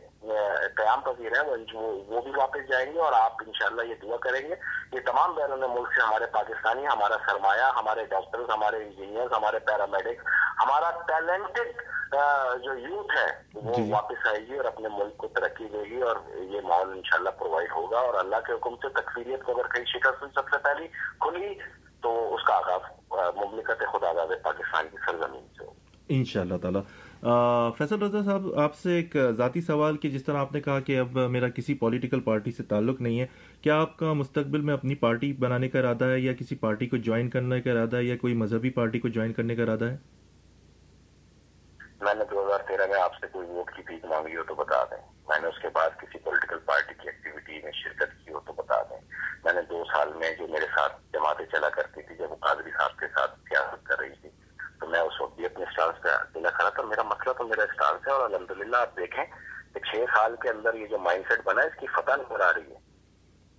قیام پذیر ہیں وہ بھی واپس جائیں گے اور آپ انشاءاللہ یہ دعا کریں گے۔ یہ تمام بیرون ملک سے ہمارے پاکستانی ہمارا سرمایہ ہمارے ڈاکٹرز ہمارے انجینئرز ہمارے پیرامیڈکس ہمارا ٹیلنٹڈ جو یوتھ ہے وہ جی۔ واپس آئے گی اور اپنے ملک کو ترقی دے گی اور یہ مال انشاءاللہ پروائیڈ ہوگا اور اللہ کے حکم سے تکفیریت کو اگر کہیں شکست ہوئی سب سے پہلی کھلی تو اس کا آغاز مملکت خدا آزاد پاکستان کی سرزمین سے ہوگا۔ ان شاء اللہ تعالیٰ فیصل رضا صاحب آپ سے ایک ذاتی سوال کہ جس طرح آپ نے کہا کہ اب میرا کسی پولیٹیکل پارٹی سے تعلق نہیں ہے کیا آپ کا مستقبل میں اپنی پارٹی بنانے کا ارادہ ہے یا کسی پارٹی کو جوائن کرنے کا ارادہ ہے یا کوئی مذہبی پارٹی کو جوائن کرنے کا ارادہ ہے؟ میں نے دو ہزار تیرہ میں آپ سے کوئی ووٹ کی بھیک مانگی ہو تو بتا دیں۔ میں نے اس کے بعد کسی پولیٹیکل پارٹی کی ایکٹیویٹی میں شرکت کی ہو تو بتا دیں۔ میں نے دو سال میں جو میرے ساتھ جماعتیں چلا کرتی تھی جب وہ قادری صاحب کے ساتھ سیاست کر رہی تھی تو میں اس وقت بھی اپنے اسٹارس پہ دلا کھڑا تھا۔ میرا مسئلہ تو میرا اسٹارس ہے اور الحمد للہ آپ دیکھیں کہ چھ سال کے اندر یہ جو مائنڈ سیٹ بنا ہے اس کی فتح نظر آ رہی ہے۔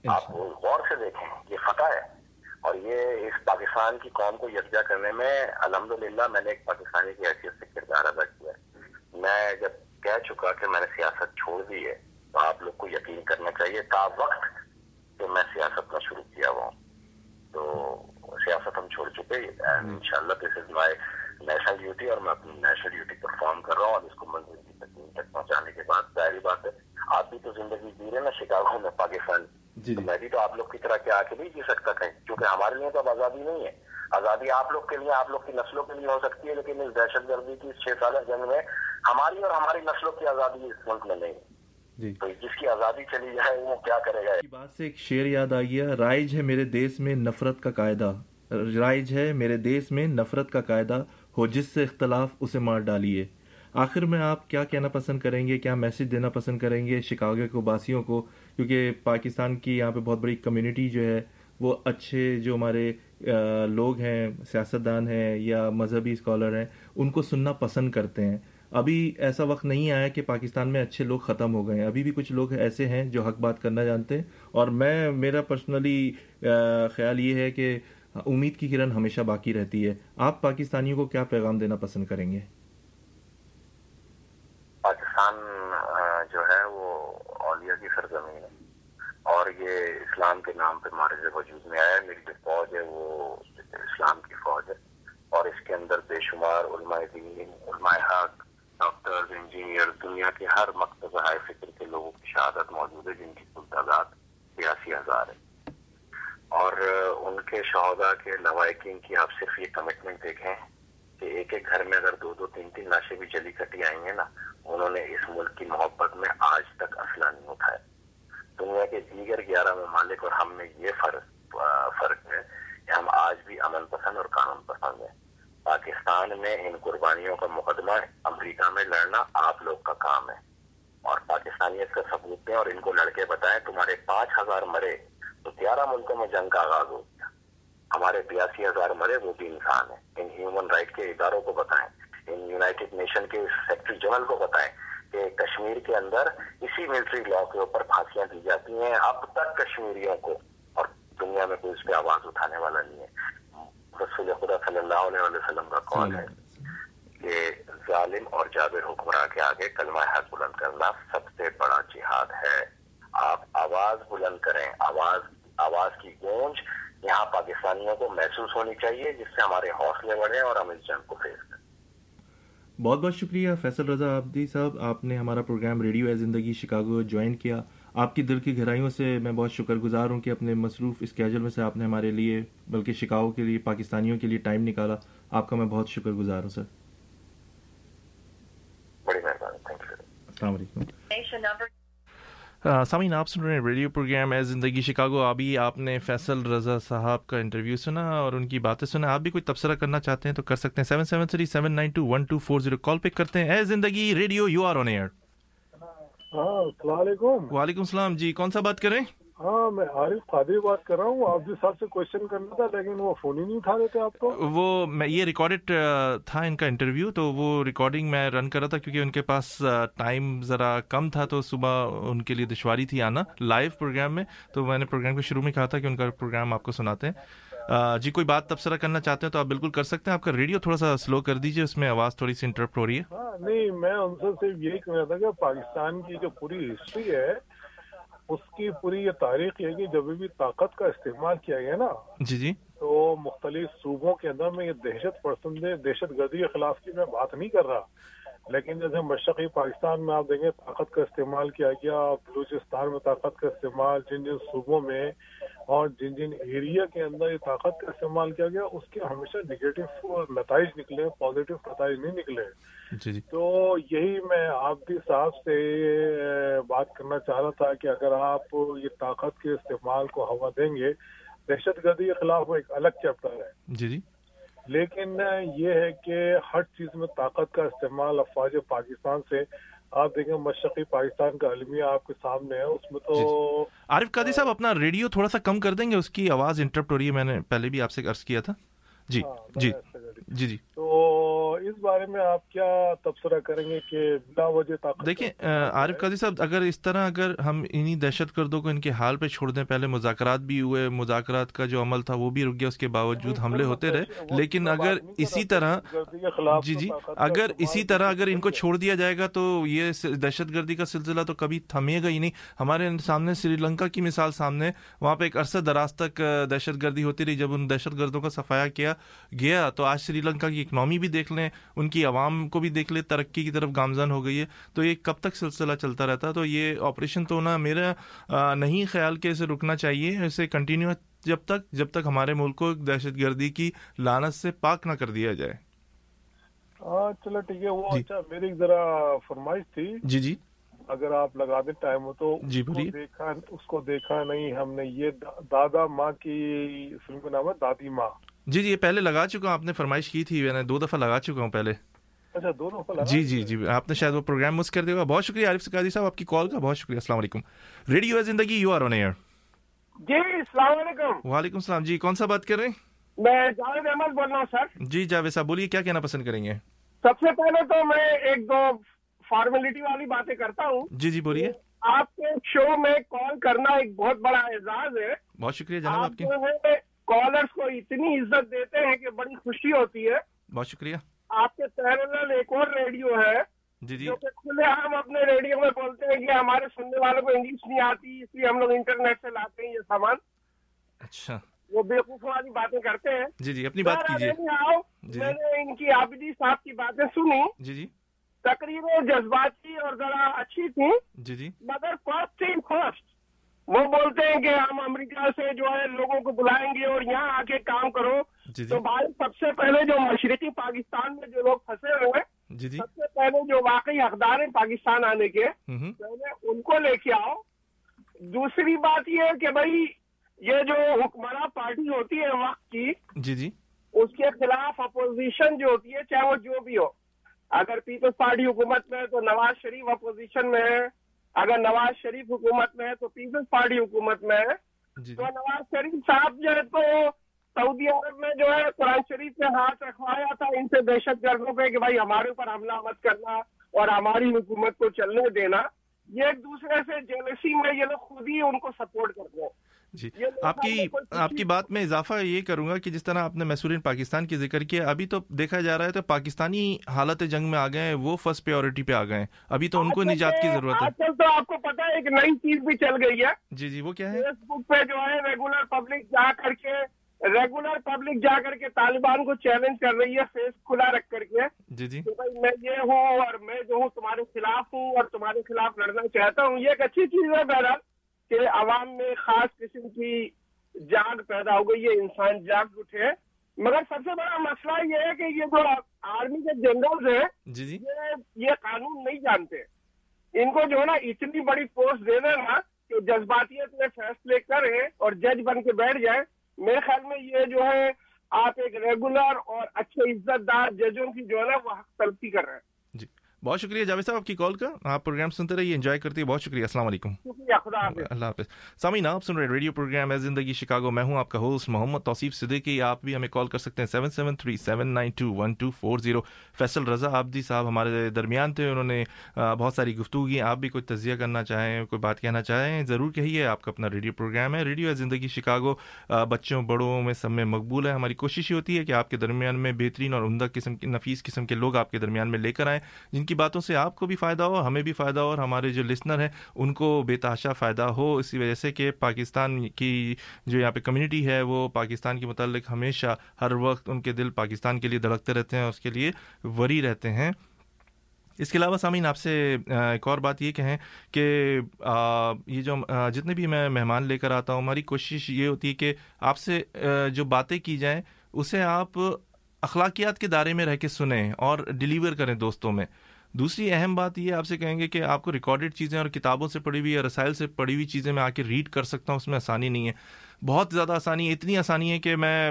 آپ غور سے دیکھیں یہ فتح ہے۔ اور یہ اس پاکستان کی قوم کو یکجا کرنے میں الحمد للہ میں نے ایک پاکستانی کی حیثیت سے کردار ادا کیا۔ ہے میں جب کہہ چکا کہ میں نے سیاست چھوڑ دی ہے تو آپ لوگ کو یقین کرنا چاہیے تا وقت کہ میں سیاست میں شروع کیا ہوا ہوں۔ تو سیاست ہم چھوڑ چکے ان شاء اللہ دس از مائی نیشنل ڈیوٹی اور میں اپنی نیشنل ڈیوٹی پرفارم کر رہا ہوں اور اس کو کی تکمیل تک پہنچانے کے بعد ظاہری بات ہے۔ آپ بھی تو زندگی جی رہے ہیں نا شکاگو میں پاکستان۔ جی تو میں بھی تو آپ لوگ کی طرح کے آ کے نہیں جی سکتا کہیں۔ کیونکہ ہمارے لیے تو اب آزادی نہیں ہے۔ آزادی آپ لوگ کے لیے آپ لوگ کی نسلوں کے لیے ہو سکتی ہے لیکن اس دہشت گردی کی اس چھ سالہ جنگ میں ہماری اور ہماری نسلوں کی آزادی اس ملک میں نہیں۔ ہے جی۔ تو جس کی آزادی چلی جائے وہ کیا کرے گا؟ بات سے ایک شعر یاد آ گیا رائج ہے میرے دیس میں نفرت کا قاعدہ۔ رائج ہے میرے دیس میں نفرت کا قاعدہ ہو جس سے اختلاف اسے مار ڈالیے۔ آخر میں آپ کیا کہنا پسند کریں گے؟ کیا میسج دینا پسند کریں گے شکاگو کو باسیوں کو؟ کیونکہ پاکستان کی یہاں پہ بہت بڑی کمیونٹی جو ہے وہ اچھے جو ہمارے لوگ ہیں سیاستدان ہیں یا مذہبی اسکالر ہیں ان کو سننا پسند کرتے ہیں۔ ابھی ایسا وقت نہیں آیا کہ پاکستان میں اچھے لوگ ختم ہو گئے ہیں۔ ابھی بھی کچھ لوگ ایسے ہیں جو حق بات کرنا جانتے ہیں۔ اور میں، میرا پرسنلی خیال یہ ہے کہ امید کی کرن ہمیشہ باقی رہتی ہے۔ آپ پاکستانیوں کو کیا پیغام دینا پسند کریں گے؟ پاکستان جو ہے وہ اولیاء کی سرزمین ہے۔ اور یہ اسلام کے نام پہ مارج وجود میں آیا ہے۔ میری جو فوج ہے وہ اسلام کی فوج ہے۔ اور اس کے اندر بے شمار علماء دین، علماء حق ڈاکٹر انجینئر، دنیا کے ہر مکتب ہائے فکر کے لوگوں کی شہادت موجود ہے، جن کی کل تعداد بیاسی ہزار ہے۔ اور ان کے شہدا کے لوائقین کی آپ صرف یہ کمٹمنٹ دیکھیں کہ ایک ایک گھر میں اگر دو دو تین تین لاشیں بھی جلی کٹی آئی ہیں نا، انہوں نے اس ملک کی محبت میں آج تک اسلحہ نہیں اٹھایا۔ دنیا کے دیگر گیارہ ممالک اور ہم میں یہ فرق فرق ہے کہ ہم آج بھی امن پسند اور قانون پسند ہیں۔ پاکستان میں ان قربانیوں کا مقدمہ امریکہ میں لڑنا آپ لوگ کا کام ہے۔ اور پاکستانیت کا ثبوت دیں اور ان کو لڑکے بتائیں، تمہارے پانچ ہزار مرے تو گیارہ ملکوں میں جنگ کا آغاز ہو گیا۔ ہمارے بیاسی ہزار مرے وہ بھی انسان ہیں۔ ان ہیومن رائٹ کے اداروں کو بتائیں، ان یونائٹڈ نیشن کے سیکرٹری جنرل کو بتائیں کہ کشمیر کے اندر اسی ملٹری لا کے اوپر پھانسیاں دی جاتی ہیں۔ اب تک کشمیریوں کو اور دنیا میں کوئی اس پہ آواز اٹھانے والا نہیں ہے۔ رسول خدا صلی اللہ علیہ وسلم کا قول ہے کہ ظالم اور جابر حکمراں کے آگے کلمہ حق بلند کرنا سب سے بڑا جہاد ہے۔ آپ آواز بلند کریں آواز آواز کی گونج یہاں پاکستانیوں کو محسوس ہونی چاہیے جس سے ہمارے حوصلے بڑھیں اور ہم اس جنگ کو فیس کریں۔ بہت بہت شکریہ فیصل رضا آبدی صاحب آپ نے ہمارا پروگرام ریڈیو اے زندگی شکاگو جوائن کیا۔ آپ کی دل کی گہرائیوں سے میں بہت شکر گزار ہوں کہ اپنے مصروف اسکیجول میں سے آپ نے ہمارے لیے بلکہ شکاگو کے لیے پاکستانیوں کے لیے ٹائم نکالا۔ آپ کا میں بہت شکر گزار ہوں سر۔ السلام علیکم۔ سامعین آپ سن رہے ہیں ریڈیو پروگرام اے زندگی شکاگو۔ ابھی آپ نے فیصل رضا صاحب کا انٹرویو سنا اور ان کی باتیں سنا۔ آپ بھی کوئی تبصرہ کرنا چاہتے ہیں تو کر سکتے ہیں۔ Seven seven three seven nine two one two four zero call pick کرتے ہیں۔ اے زندگی radio you are on air ہاں السلام علیکم۔ وعلیکم السلام جی کون سا بات کریں ہاں میں عارف قادری بات کر رہا ہوں۔ آپ جس صاحب سے کوشچن کرنا تھا لیکن وہ فون ہی نہیں اٹھا رہے تھے آپ کو۔ وہ میں یہ ریکارڈڈ تھا ان کا انٹرویو تو وہ ریکارڈنگ میں رن کر رہا تھا کیونکہ ان کے پاس ٹائم ذرا کم تھا تو صبح ان کے لیے دشواری تھی آنا لائیو پروگرام میں۔ تو میں نے پروگرام کے شروع میں کہا تھا کہ ان کا پروگرام آپ کو سناتے ہیں۔ جی کوئی بات تبصرہ کرنا چاہتے ہیں تو آپ بالکل کر سکتے ہیں۔ آپ کا ریڈیو تھوڑا سا سلو کر دیجیے اس میں آواز تھوڑی سی انٹرپٹ ہو رہی ہے۔ ہاں نہیں میں ان سے صرف یہی کہنا تھا کہ پاکستان کی جو پوری ہسٹری ہے اس کی پوری یہ تاریخ یہ کہ جب بھی طاقت کا استعمال کیا گیا نا جی جی۔ تو مختلف صوبوں کے اندر میں یہ دہشت پسند دہشت گردی کے خلاف کی میں بات نہیں کر رہا۔ لیکن جیسے مشرقی پاکستان میں آپ دیکھیں طاقت کا استعمال کیا گیا بلوچستان میں طاقت کا استعمال جن جن صوبوں میں اور جن جن ایریا کے اندر یہ طاقت کا استعمال کیا گیا اس کے ہمیشہ نگیٹو نتائج نکلے پازیٹو نتائج نہیں نکلے۔ جی جی۔ تو یہی میں آپ صاحب سے بات کرنا چاہ رہا تھا کہ اگر آپ یہ طاقت کے استعمال کو ہوا دیں گے دہشت گردی کے خلاف وہ ایک الگ چیپٹر ہے۔ جی جی۔ لیکن یہ ہے کہ ہر چیز میں طاقت کا استعمال افواج پاکستان سے آپ دیکھیں مشرقی پاکستان کا المیہ آپ کے سامنے ہے اس میں تو عارف قادی صاحب اپنا ریڈیو تھوڑا سا کم کر دیں گے اس کی آواز انٹرپٹ ہو رہی ہے میں نے پہلے بھی آپ سے عرض کیا تھا۔ جی جی جی جی۔ تو اس بارے میں آپ کیا تبصرہ کریں گے کہ بلا وجہ طاقت دیکھیں عارف قاضی صاحب اگر اس طرح اگر ہم انہی دہشت گردوں کو ان کے حال پہ چھوڑ دیں پہلے مذاکرات بھی ہوئے مذاکرات کا جو عمل تھا وہ بھی رک گیا اس کے باوجود حملے ہوتے رہے۔ لیکن اگر اسی طرح جی جی اگر اسی طرح اگر ان کو چھوڑ دیا جائے گا تو یہ دہشت گردی کا سلسلہ تو کبھی تھمے گا ہی نہیں۔ ہمارے سامنے سری لنکا کی مثال سامنے وہاں پہ ایک عرصہ دراز تک دہشت گردی ہوتی رہی۔ جب ان دہشت گردوں کا صفایا کیا گیا تو آج سری لنکا کی اکنامی بھی دیکھ لیں۔ ان کی عوام کو بھی دیکھ لیں ترقی کی طرف گامزن ہو گئی ہے۔ تو یہ کب تک سلسلہ چلتا رہتا؟ ہے تو یہ آپریشن تو نا میرا نہیں خیال کہ اسے رکنا چاہیے اسے کنٹینیو جب تک جب تک ہمارے ملک کو دہشت گردی کی لانت سے پاک نہ کر دیا جائے۔ ہاں چلو ٹھیک ہے۔ وہ اچھا میری ذرا فرمائش تھی۔ جی جی۔ اگر آپ لگا دیں ٹائم ہو تو جی دیکھا اس کو دیکھا نہیں ہم نے یہ دادا ماں کی فلم کا نام ہے دادی ماں۔ جی جی پہلے لگا چکا ہوں آپ نے فرمائش کی تھی میں نے دو دفعہ لگا چکا ہوں پہلے۔ اچھا دو دفعہ جی جی جی آپ نے شاید وہ پروگرام مس کر دیا ہوگا۔ بہت شکریہ عارف سکادی صاحب آپ کی کال کا بہت شکریہ۔ السلام علیکم۔ ریڈیو ہے زندگی یو آر آن ایئر جی السلام علیکم۔ وعلیکم السلام۔ جی کون سا بات کر رہے ہیں؟ میں جاوید احمد بول رہا ہوں سر۔ جی جاوید صاحب بولیے کیا کہنا پسند کریں گے؟ سب سے پہلے تو میں ایک دو فارمیلٹی والی باتیں کرتا ہوں۔ جی جی بولیے۔ آپ کے شو میں کال کرنا ایک بہت بڑا اعزاز ہے۔ بہت شکریہ جناب آپ کی۔ کالرس کو اتنی عزت دیتے ہیں کہ بڑی خوشی ہوتی ہے۔ بہت شکریہ۔ آپ کے پیرل ایک اور ریڈیو ہے۔ جی جی۔ کھلے ہم اپنے ریڈیو میں بولتے ہیں کہ ہمارے سننے والوں کو انگلش نہیں آتی اس لیے ہم لوگ انٹرنیٹ سے لاتے ہیں یہ سامان۔ اچھا۔ وہ بیوقوف والی باتیں کرتے ہیں۔ جی جی اپنی بات کیجیے۔ آؤ۔ میں نے ان کی آبدی صاحب کی باتیں سنی جی جی۔ تقریباً جذباتی اور ذرا اچھی تھی جی جی۔ مگر فرسٹ تھنگ فرسٹ وہ بولتے ہیں کہ ہم امریکہ سے جو ہے لوگوں کو بلائیں گے اور یہاں آ کے کام کرو۔ جی تو بھائی سب سے پہلے جو مشرقی پاکستان میں جو لوگ پھنسے ہوئے ہیں جی جی۔ سب سے پہلے جو واقعی حقدار ہیں پاکستان آنے کے پہلے ان کو لے کے آؤ۔ دوسری بات یہ ہے کہ بھائی یہ جو حکمراں پارٹی ہوتی ہے وقت کی جی جی۔ اس کے خلاف اپوزیشن جو ہوتی ہے چاہے وہ جو بھی ہو۔ اگر پیپلز پارٹی حکومت میں ہے تو نواز شریف اپوزیشن میں ہے۔ اگر نواز شریف حکومت میں ہے تو پیپلز پارٹی حکومت میں ہے تو نواز شریف صاحب جو ہے تو سعودی عرب میں جو ہے قرآن شریف سے ہاتھ رکھوایا تھا ان سے دہشت گردوں پہ کہ بھائی ہمارے اوپر حملہ مت کرنا اور ہماری حکومت کو چلنے دینا۔ یہ ایک دوسرے سے جیلسی میں یہ لوگ خود ہی ان کو سپورٹ کرتے ہیں۔ جی۔ آپ کی آپ کی بات میں اضافہ یہ کروں گا کہ جس طرح آپ نے محسورین پاکستان کی ذکر کیا ابھی تو دیکھا جا رہا ہے تو پاکستانی حالت جنگ میں آ گئے ہیں وہ فرسٹ پیورٹی پہ آ گئے ہیں۔ ابھی تو ان کو نجات کی ضرورت ہے۔ آج کل تو آپ کو پتا ہے ایک نئی چیز بھی چل گئی ہے۔ جی جی وہ کیا ہے؟ فیس بک پہ جو ہے ریگولر پبلک جا کر کے ریگولر پبلک جا کر کے طالبان کو چیلنج کر رہی ہے فیس کھلا رکھ کر کے۔ جی جی۔ بھائی میں یہ ہوں اور میں جو ہوں تمہارے خلاف ہوں اور تمہارے خلاف لڑنا چاہتا ہوں یہ ایک اچھی چیز ہے بہرحال۔ کہ عوام میں خاص قسم کی جاگ پیدا ہو گئی ہے انسان جاگ اٹھے۔ مگر سب سے بڑا مسئلہ یہ ہے کہ یہ جو آرمی کے جنرلز ہیں جی جی۔ یہ قانون نہیں جانتے۔ ان کو جو ہے نا اتنی بڑی پوسٹ دے دینا کہ جذباتیت میں فیصلے کریں اور جج بن کے بیٹھ جائیں۔ میرے خیال میں یہ جو ہے آپ ایک ریگولر اور اچھے عزت دار ججوں کی جو ہے نا وہ حق تلفی کر رہے ہیں۔ بہت شکریہ جاوید صاحب آپ کی کال کا۔ آپ پروگرام سنتے رہیے انجوائے کرتے بہت شکریہ السلام علیکم۔ اللہ حافظ۔ سامعین آپ سن رہے ریڈیو پروگرام ہے زندگی شکاگو۔ میں ہوں آپ کا ہوسٹ محمد توصیف صدیقی۔ آپ بھی ہمیں کال کر سکتے ہیں seven seven three seven nine two one two four zero Faisal Raza Abidi صاحب ہمارے درمیان تھے انہوں نے بہت ساری گفتگو کی۔ آپ بھی کوئی تجزیہ کرنا چاہیں کوئی بات کہنا چاہیں ضرور کہیے۔ آپ کا اپنا ریڈیو پروگرام ہے۔ ریڈیو ہے زندگی شکاگو۔ بچوں بڑوں میں سب میں مقبول ہے۔ ہماری کوشش یہ ہوتی ہے کہ آپ کے درمیان میں بہترین اور عمدہ قسم کے نفیس قسم کے لوگ آپ کے درمیان میں لے کر آئیں جن کی باتوں سے آپ کو بھی فائدہ ہو، ہمیں بھی فائدہ ہو اور ہمارے جو لسنر ہیں، ان کو بے تحاشا فائدہ ہو۔ اسی وجہ سے کہ پاکستان کی جو یہاں پہ کمیونٹی ہے، وہ پاکستان کے متعلق ہمیشہ ہر وقت ان کے دل پاکستان کے لیے دھڑکتے رہتے ہیں اس کے لیے وری رہتے ہیں۔ اس کے علاوہ سامعین، آپ سے ایک اور بات یہ کہیں کہ یہ جو جتنے بھی میں مہمان لے کر آتا ہوں، ہماری کوشش یہ ہوتی ہے کہ آپ سے جو باتیں کی جائیں، اسے آپ اخلاقیات کے دائرے میں رہ کے سنیں اور ڈلیور کریں دوستوں میں۔ دوسری اہم بات یہ آپ سے کہیں گے کہ آپ کو ریکارڈڈ چیزیں اور کتابوں سے پڑھی ہوئی یا رسائل سے پڑھی ہوئی چیزیں میں آ کے ریڈ کر سکتا ہوں، اس میں آسانی نہیں ہے۔ بہت زیادہ آسانی ہے اتنی آسانی ہے کہ میں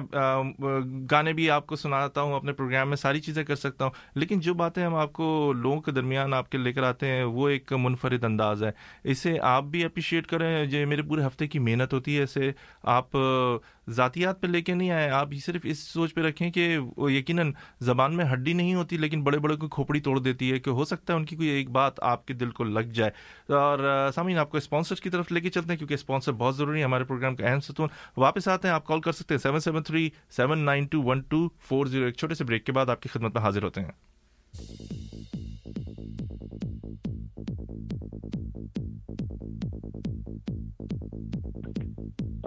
گانے بھی آپ کو سناتا ہوں، اپنے پروگرام میں ساری چیزیں کر سکتا ہوں۔ لیکن جو باتیں ہم آپ کو لوگوں کے درمیان آپ کے لے کر آتے ہیں، وہ ایک منفرد انداز ہے۔ اسے آپ بھی اپریشیٹ کریں جو میرے پورے ہفتے کی محنت ہوتی ہے، اسے آپ ذاتیات پہ لے کے نہیں آئے، آپ صرف اس سوچ پہ رکھیں کہ وہ یقیناً زبان میں ہڈی نہیں ہوتی لیکن بڑے بڑے کوئی کھوپڑی توڑ دیتی ہے کہ ہو سکتا ہے ان کی کوئی ایک بات آپ کے دل کو لگ جائے۔ اور سامعین، آپ کو اسپانسر کی طرف لے کے چلتے ہیں کیونکہ اسپانسر بہت ضروری ہے ہمارے پروگرام کا اہم ستون واپس آتے ہیں، آپ کال کر سکتے ہیں seven seven three seven nine two one two four zero ایک چھوٹے سے بریک کے بعد آپ کی خدمت میں حاضر ہوتے ہیں۔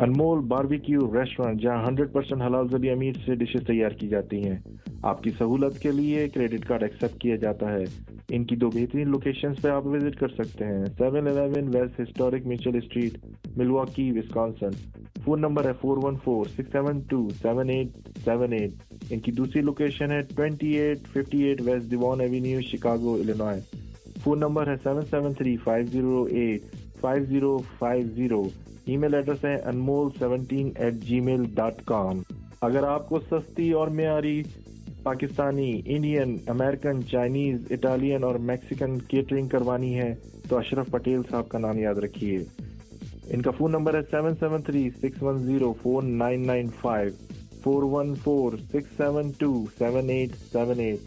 انمول، باربیکیو ریسٹورینٹ جہاں ہنڈریڈ پرسینٹ حلال زبی امیر سے ڈشز تیار کی جاتی ہیں۔ آپ کی سہولت کے لیے کریڈٹ کارڈ ایکسپٹ کیا جاتا ہے۔ ان کی دو بہترین لوکیشنز پہ آپ وزٹ کر سکتے ہیں۔ Seven eleven west historic Mitchell street Milwaukee Wisconsin phone number ہے four one four six seven two seven eight seven eight ان کی دوسری لوکیشن ہے twenty eight fifty eight west Devon avenue Chicago Illinois phone number ہے seven seven three five zero eight five zero five zero e mail address ہے Anmol seventeen at Gmail dot com. اگر آپ کو سستی اور معیاری Pakistani, Indian, American, Chinese, Italian اور Mexican catering کروانی ہے، تو اشرف پٹیل صاحب کا نام یاد رکھیے۔ ان کا فون نمبر ہے seven seven three six one zero four nine nine five. Four one four six seven two seven eight seven eight.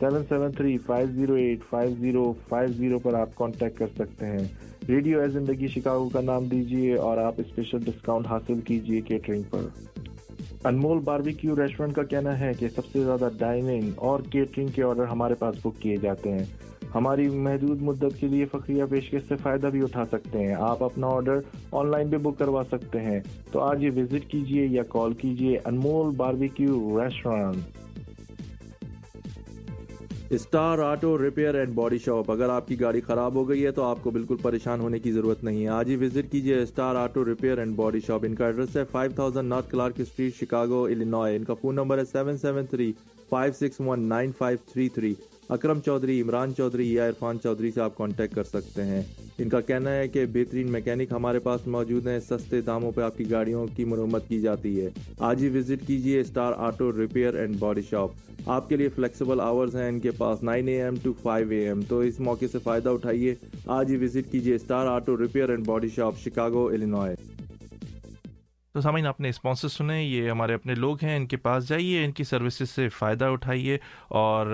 Seven seven three five zero eight five zero five zero پر آپ contact کر سکتے ہیں۔ Radio اے زندگی Chicago کا نام دیجیے اور آپ اسپیشل ڈسکاؤنٹ حاصل کیجیے کیٹرنگ پر۔ انمول باربیکیو ریسٹورینٹ کا کہنا ہے کہ سب سے زیادہ ڈائننگ اور کیٹرنگ کے آرڈر ہمارے پاس بک کیے جاتے ہیں۔ ہماری محدود مدت کے لیے فخریہ پیشکش سے فائدہ بھی اٹھا سکتے ہیں۔ آپ اپنا آرڈر آن لائن بھی بک کروا سکتے ہیں۔ تو آج یہ وزٹ کیجیے یا کال کیجیے Anmol barbecue restaurant star auto repair and body shop اگر آپ کی گاڑی خراب ہو گئی ہے تو آپ کو بالکل پریشان ہونے کی ضرورت نہیں ہے۔ آج ہی وزٹ کیجیے star auto repair and body shop ان کا ایڈریس ہے five thousand north Clark street Chicago Illinois ان کا فون نمبر ہے seven seven three five six one nine five three three Akram Chaudhry, Imran Chaudhry یا عرفان چودھری سے آپ contact کر سکتے ہیں۔ ان کا کہنا ہے کہ بہترین میکینک ہمارے پاس موجود ہیں۔ سستے داموں پہ آپ کی گاڑیوں کی مرمت کی جاتی ہے۔ آج ہی وزٹ کیجیے star auto repair and body shop آپ کے لیے فلیکسیبل آورز ہیں ان کے پاس nine A M to five A M تو اس موقع سے فائدہ اٹھائیے۔ آج ہی وزٹ کیجیے star auto repair and body shop Chicago Illinois تو سامعین آپ نے اسپانسر سنے یہ ہمارے اپنے لوگ ہیں ان کے پاس جائیے ان کی سروسز سے فائدہ اٹھائیے اور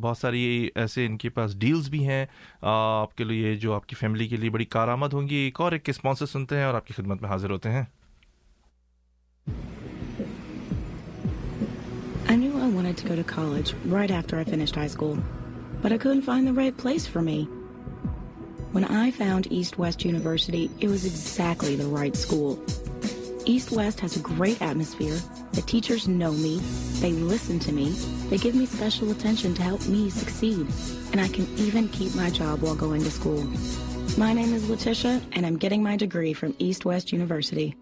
بہت ساری ایسے ان کے پاس ڈیلز بھی ہیں آپ کے لیے جو آپ کی فیملی کے لیے بڑی کارآمد ہوں گی ایک اور ایک اسپانسر سنتے ہیں اور آپ کی خدمت میں حاضر ہوتے ہیں I knew I wanted to go to college right after I finished high school, but I couldn't find the right place for me. When I found East West University, it was exactly the right school. East West has a great atmosphere. The teachers know me. They listen to me. They give me special attention to help me succeed. And I can even keep my job while going to school. My name is Letitia, and I'm getting my degree from East West University.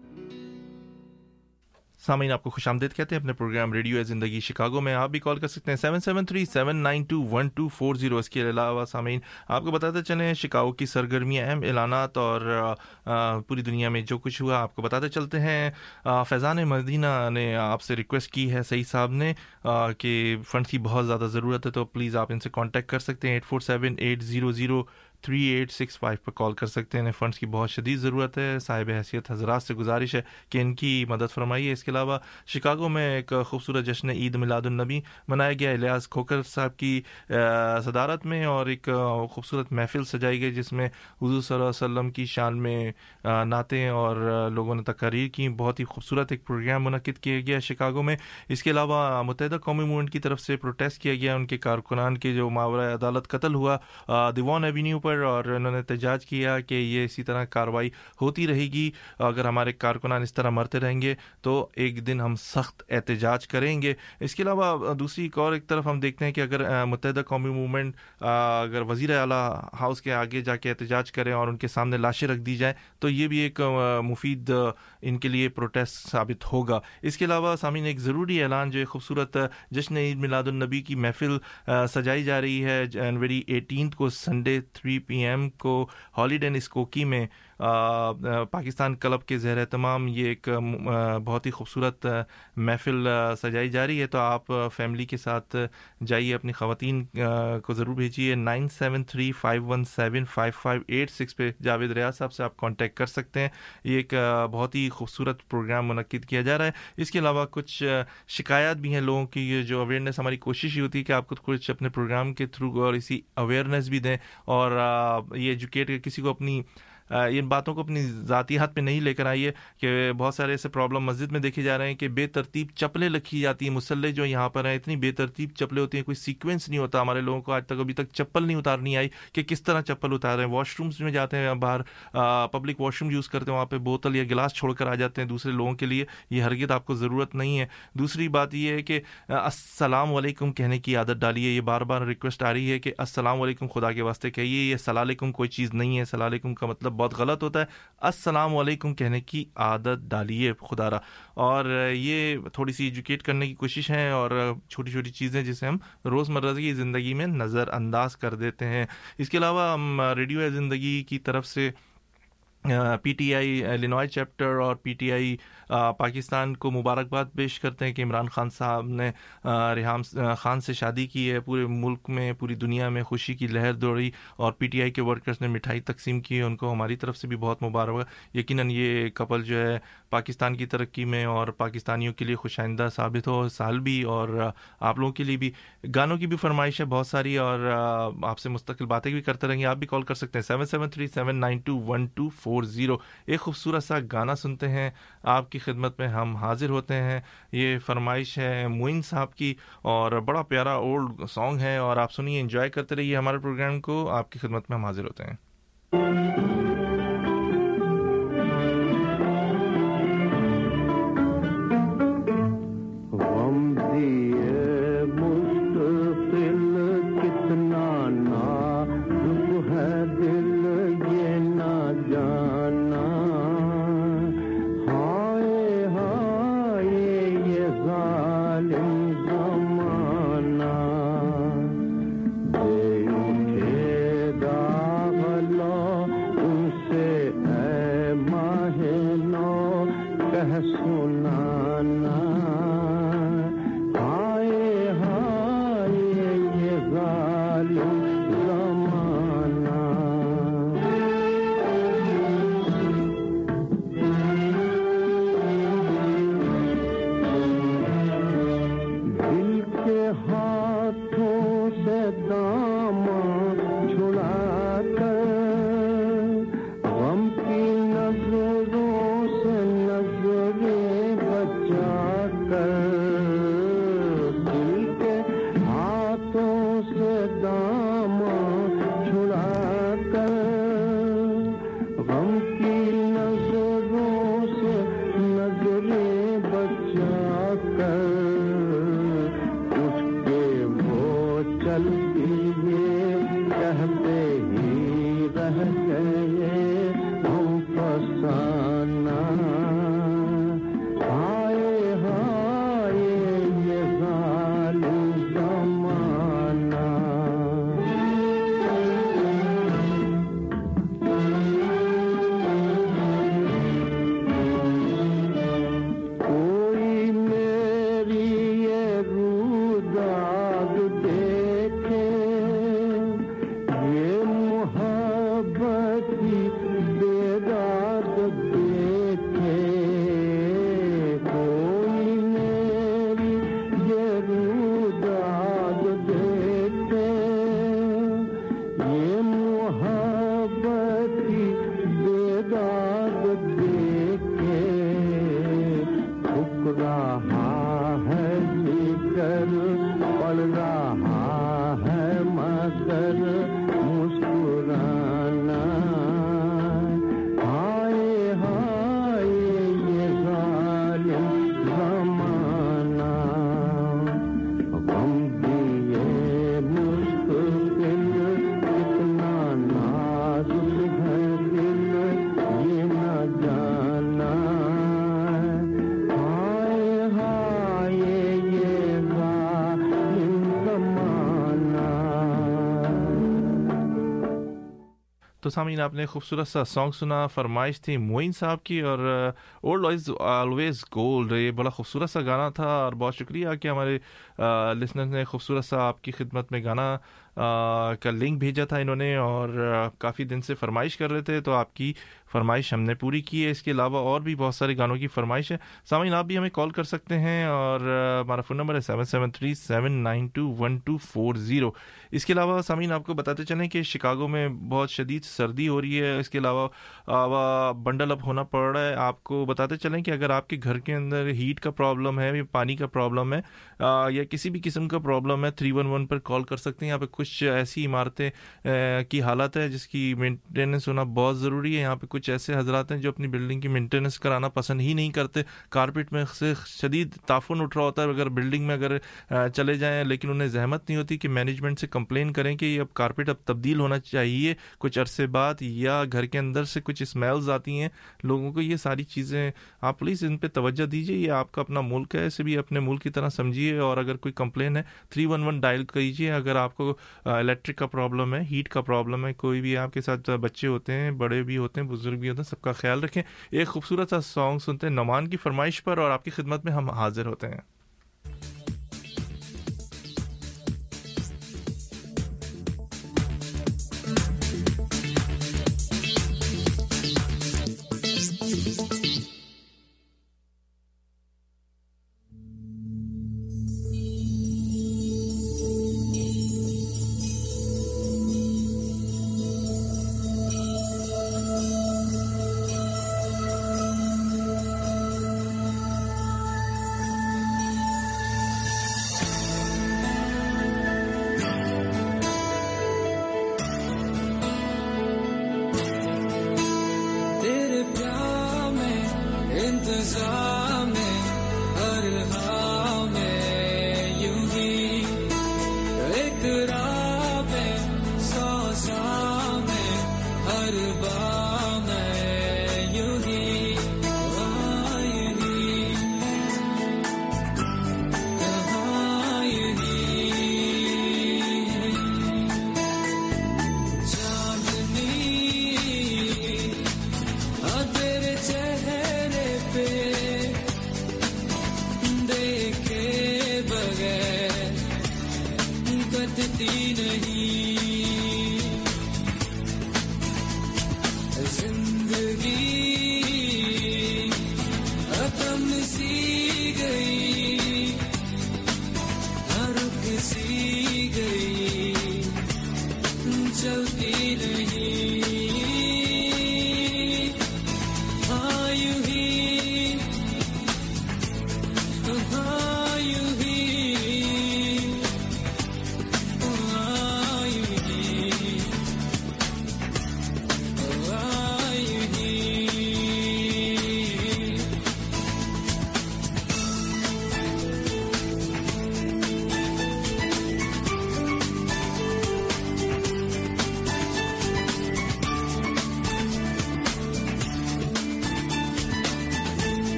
سامعین، آپ کو خوش آمدید کہتے ہیں، اپنے programme radio ہے زندگی شکاگو میں، آپ بھی کال کر سکتے ہیں، seven seven three seven nine two one two four zero اس کے علاوہ سامعین، آپ کو بتاتے چلیں، شکاگو کی سرگرمیاں اہم اعلانات اور پوری دنیا میں جو کچھ ہوا، آپ کو بتاتے چلتے ہیں۔ فیضان مدینہ نے آپ سے ریکویسٹ کی ہے صحیح صاحب نے کہ فنڈ کی بہت زیادہ ضرورت ہے تو پلیز آپ ان سے کانٹیکٹ کر سکتے ہیں، eight four seven eight zero zero three eight six five پر کال کر سکتے ہیں۔ فنڈس کی بہت شدید ضرورت ہے۔ صاحب حیثیت حضرات سے گزارش ہے کہ ان کی مدد فرمائیے۔ اس کے علاوہ شکاگو میں ایک خوبصورت جشن عید میلاد النبی منایا گیا۔ الیاس کھوکر صاحب کی صدارت میں اور ایک خوبصورت محفل سجائی گئی جس میں حضور صلی اللہ علیہ وسلم کی شان میں نعتیں اور لوگوں نے تقاریر کی۔ بہت ہی خوبصورت ایک پروگرام منعقد کیا گیا شکاگو میں۔ اس کے علاوہ متحدہ قومی موومنٹ کی طرف سے پروٹیسٹ کیا گیا۔ ان کے کارکنان کے جو ماورۂ عدالت قتل ہوا دیوان ایوینیو پر اوور اور انہوں نے احتجاج کیا کہ یہ اسی طرح کاروائی ہوتی رہے گی۔ اگر ہمارے کارکنان اس طرح مرتے رہیں گے تو ایک دن ہم سخت احتجاج کریں گے۔ اس کے علاوہ، دوسری ایک اور ایک طرف ہم دیکھتے ہیں کہ اگر متحدہ قومی موومنٹ اگر وزیر اعلیٰ ہاؤس کے آگے جا کے احتجاج کریں اور ان کے سامنے لاشیں رکھ دی جائیں، تو یہ بھی ایک مفید ان کے لیے پروٹیسٹ ثابت ہوگا۔ اس کے علاوہ، سامعین، ایک ضروری اعلان جو ایک خوبصورت جشن عید میلاد النبی کی محفل سجائی جا رہی ہے، جنوری ایٹینتھ کو سنڈے تھری پی ایم کو ہالیڈے اسکوکی میں پاکستان کلب کے زیر اہتمام یہ ایک بہت ہی خوبصورت محفل سجائی جا رہی ہے، تو آپ فیملی کے ساتھ جائیے، اپنی خواتین کو ضرور بھیجیے، nine seven three five one seven five five eight six پہ جاوید ریاض صاحب سے آپ کانٹیکٹ کر سکتے ہیں۔ یہ ایک بہت ہی خوبصورت پروگرام منعقد کیا جا رہا ہے۔ اس کے علاوہ کچھ شکایات بھی ہیں لوگوں کی جو اویئرنیس ہماری کوشش ہی ہوتی ہے کہ آپ کو کچھ اپنے پروگرام کے تھرو اور اسی اویئرنیس بھی دیں اور یہ ایجوکیٹ کسی کو اپنی ان باتوں کو اپنی ذاتی ذاتیات میں نہیں لے کر آئیے کہ بہت سارے ایسے پرابلم مسجد میں دیکھے جا رہے ہیں کہ بے ترتیب چپلیں رکھی جاتی ہیں، مسلح جو یہاں پر ہیں، اتنی بے ترتیب چپلیں ہوتی ہیں، کوئی سیکوینس نہیں ہوتا ہمارے لوگوں کو، آج تک ابھی تک چپل نہیں اتارنی آئی کہ کس طرح چپل اتار رہے ہیں۔ واش رومس میں جاتے ہیں، باہر پبلک واش روم یوز کرتے ہیں، وہاں پہ بوتل یا گلاس چھوڑ کر آ جاتے ہیں دوسرے لوگوں کے لیے۔ یہ ہرگت آپ کو ضرورت نہیں ہے۔ دوسری بات یہ ہے کہ السلام علیکم کہنے کی عادت ڈالیے۔ یہ بار بار ریکویسٹ آ رہی ہے کہ السلام علیکم خدا کے واسطے کہیے، یہ السلام علیکم کوئی چیز نہیں ہے۔ السلام علیکم کا مطلب بہت غلط ہوتا ہے۔ السلام علیکم کہنے کی عادت ڈالیے خدا را۔ اور یہ تھوڑی سی ایجوکیٹ کرنے کی کوشش ہے اور چھوٹی چھوٹی چیزیں جسے ہم روز مرہ کی زندگی میں نظر انداز کر دیتے ہیں۔ اس کے علاوہ ہم ریڈیو زندگی کی طرف سے پی ٹی آئی، لینوائے چیپٹر اور پی ٹی آئی پاکستان کو مبارکباد پیش کرتے ہیں کہ عمران خان صاحب نے ریحام خان سے شادی کی ہے، پورے ملک میں، پوری دنیا میں خوشی کی لہر دوڑی اور پی ٹی آئی کے ورکرز نے مٹھائی تقسیم کی، ان کو ہماری طرف سے بھی بہت مبارک یقیناً یہ کپل جو ہے پاکستان کی ترقی میں اور پاکستانیوں کے لیے خوش آئندہ ثابت ہو، سال بھی اور آپ لوگوں کے لیے بھی۔ گانوں کی بھی فرمائش ہے بہت ساری اور آپ سے مستقل باتیں بھی کرتے رہیں گے۔ آپ بھی کال کر سکتے ہیں، seven seven three seven nine two one two four zero. ایک خوبصورت سا گانا سنتے ہیں۔ آپ کی خدمت میں ہم حاضر ہوتے ہیں۔ یہ فرمائش ہے معین صاحب کی اور بڑا پیارا اولڈ سانگ ہے اور آپ سنیے انجوائے کرتے رہیے ہمارے پروگرام کو۔ آپ کی خدمت میں ہم حاضر ہوتے ہیں۔ تو سامعین، آپ نے خوبصورت سا سانگ سنا، فرمائش تھی موئن صاحب کی اور اولڈ وائز آلویز گولڈ یہ بڑا خوبصورت سا گانا تھا اور بہت شکریہ کہ ہمارے uh, لسنر نے خوبصورت سا آپ کی خدمت میں گانا کا لنک بھیجا تھا انہوں نے اور کافی دن سے فرمائش کر رہے تھے، تو آپ کی فرمائش ہم نے پوری کی ہے۔ اس کے علاوہ اور بھی بہت سارے گانوں کی فرمائش ہے۔ سامعین، آپ بھی ہمیں کال کر سکتے ہیں اور ہمارا فون نمبر ہے seven seven three seven nine two one two four zero. اس کے علاوہ سامعین، آپ کو بتاتے چلیں کہ شکاگو میں بہت شدید سردی ہو رہی ہے۔ اس کے علاوہ بنڈل اپ ہونا پڑ رہا ہے۔ آپ کو بتاتے چلیں کہ اگر آپ کے گھر کے اندر ہیٹ کا پرابلم ہے یا پانی کا پرابلم ہے یا کسی بھی قسم کا پرابلم ہے، تھری ون ون پر کال کر سکتے ہیں۔ یہاں پہ کچھ ایسی عمارتیں کی حالت ہے جس کی مینٹیننس ہونا بہت ضروری ہے۔ یہاں پہ کچھ ایسے حضرات ہیں جو اپنی بلڈنگ کی مینٹیننس کرانا پسند ہی نہیں کرتے۔ کارپیٹ میں سے شدید تعفن اٹھ رہا ہوتا ہے۔ اگر بلڈنگ میں اگر چلے جائیں لیکن انہیں زحمت نہیں ہوتی کہ مینجمنٹ سے کمپلین کریں کہ یہ اب کارپیٹ اب تبدیل ہونا چاہیے۔ کچھ عرصے بعد یا گھر کے اندر سے کچھ اسمیلز آتی ہیں۔ لوگوں کو یہ ساری چیزیں، آپ پلیز ان پہ توجہ دیجیے یہ آپ کا اپنا ملک ہے، اسے بھی اپنے ملک کی طرح سمجھیے۔ اور اگر کوئی کمپلین ہے تھری ون ون ڈائل کیجیے اگر آپ کو الیکٹرک کا پرابلم ہے ہیٹ کا پرابلم ہے، کوئی بھی آپ کے ساتھ بچے ہوتے ہیں، بڑے بھی ہوتے ہیں، بزرگ بھی ہوتے ہیں، سب کا خیال رکھیں۔ ایک خوبصورت سا سانگ سنتے ہیں، نعمان کی فرمائش پر اور آپ کی خدمت میں ہم حاضر ہوتے ہیں۔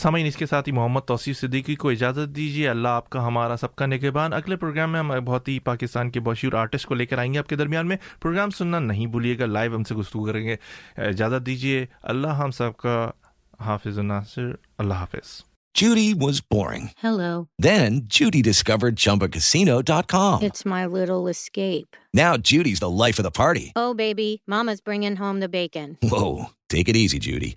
سامعین اس کے ساتھ ہی محمد توصیف صدیقی کو اجازت دیجیے اللہ آپ کا ہمارا سب کا نگہبان اگلے پروگرام میں ہم بہت ہی پاکستان کے بشور آرٹسٹ کو لے کر آئیں گے آپ کے درمیان میں پروگرام سننا نہیں بھولیے گا لائیو ہم سے گفتگو کریں گے اجازت دیجیے اللہ ہم سب کا حافظ ناصر اللہ حافظ Judy was boring. Hello. Then Judy discovered ChumbaCasino.com. It's my little escape. Now Judy's the life of the party. Oh, baby, Mama's bringing home the bacon. Whoa, take it easy, Judy.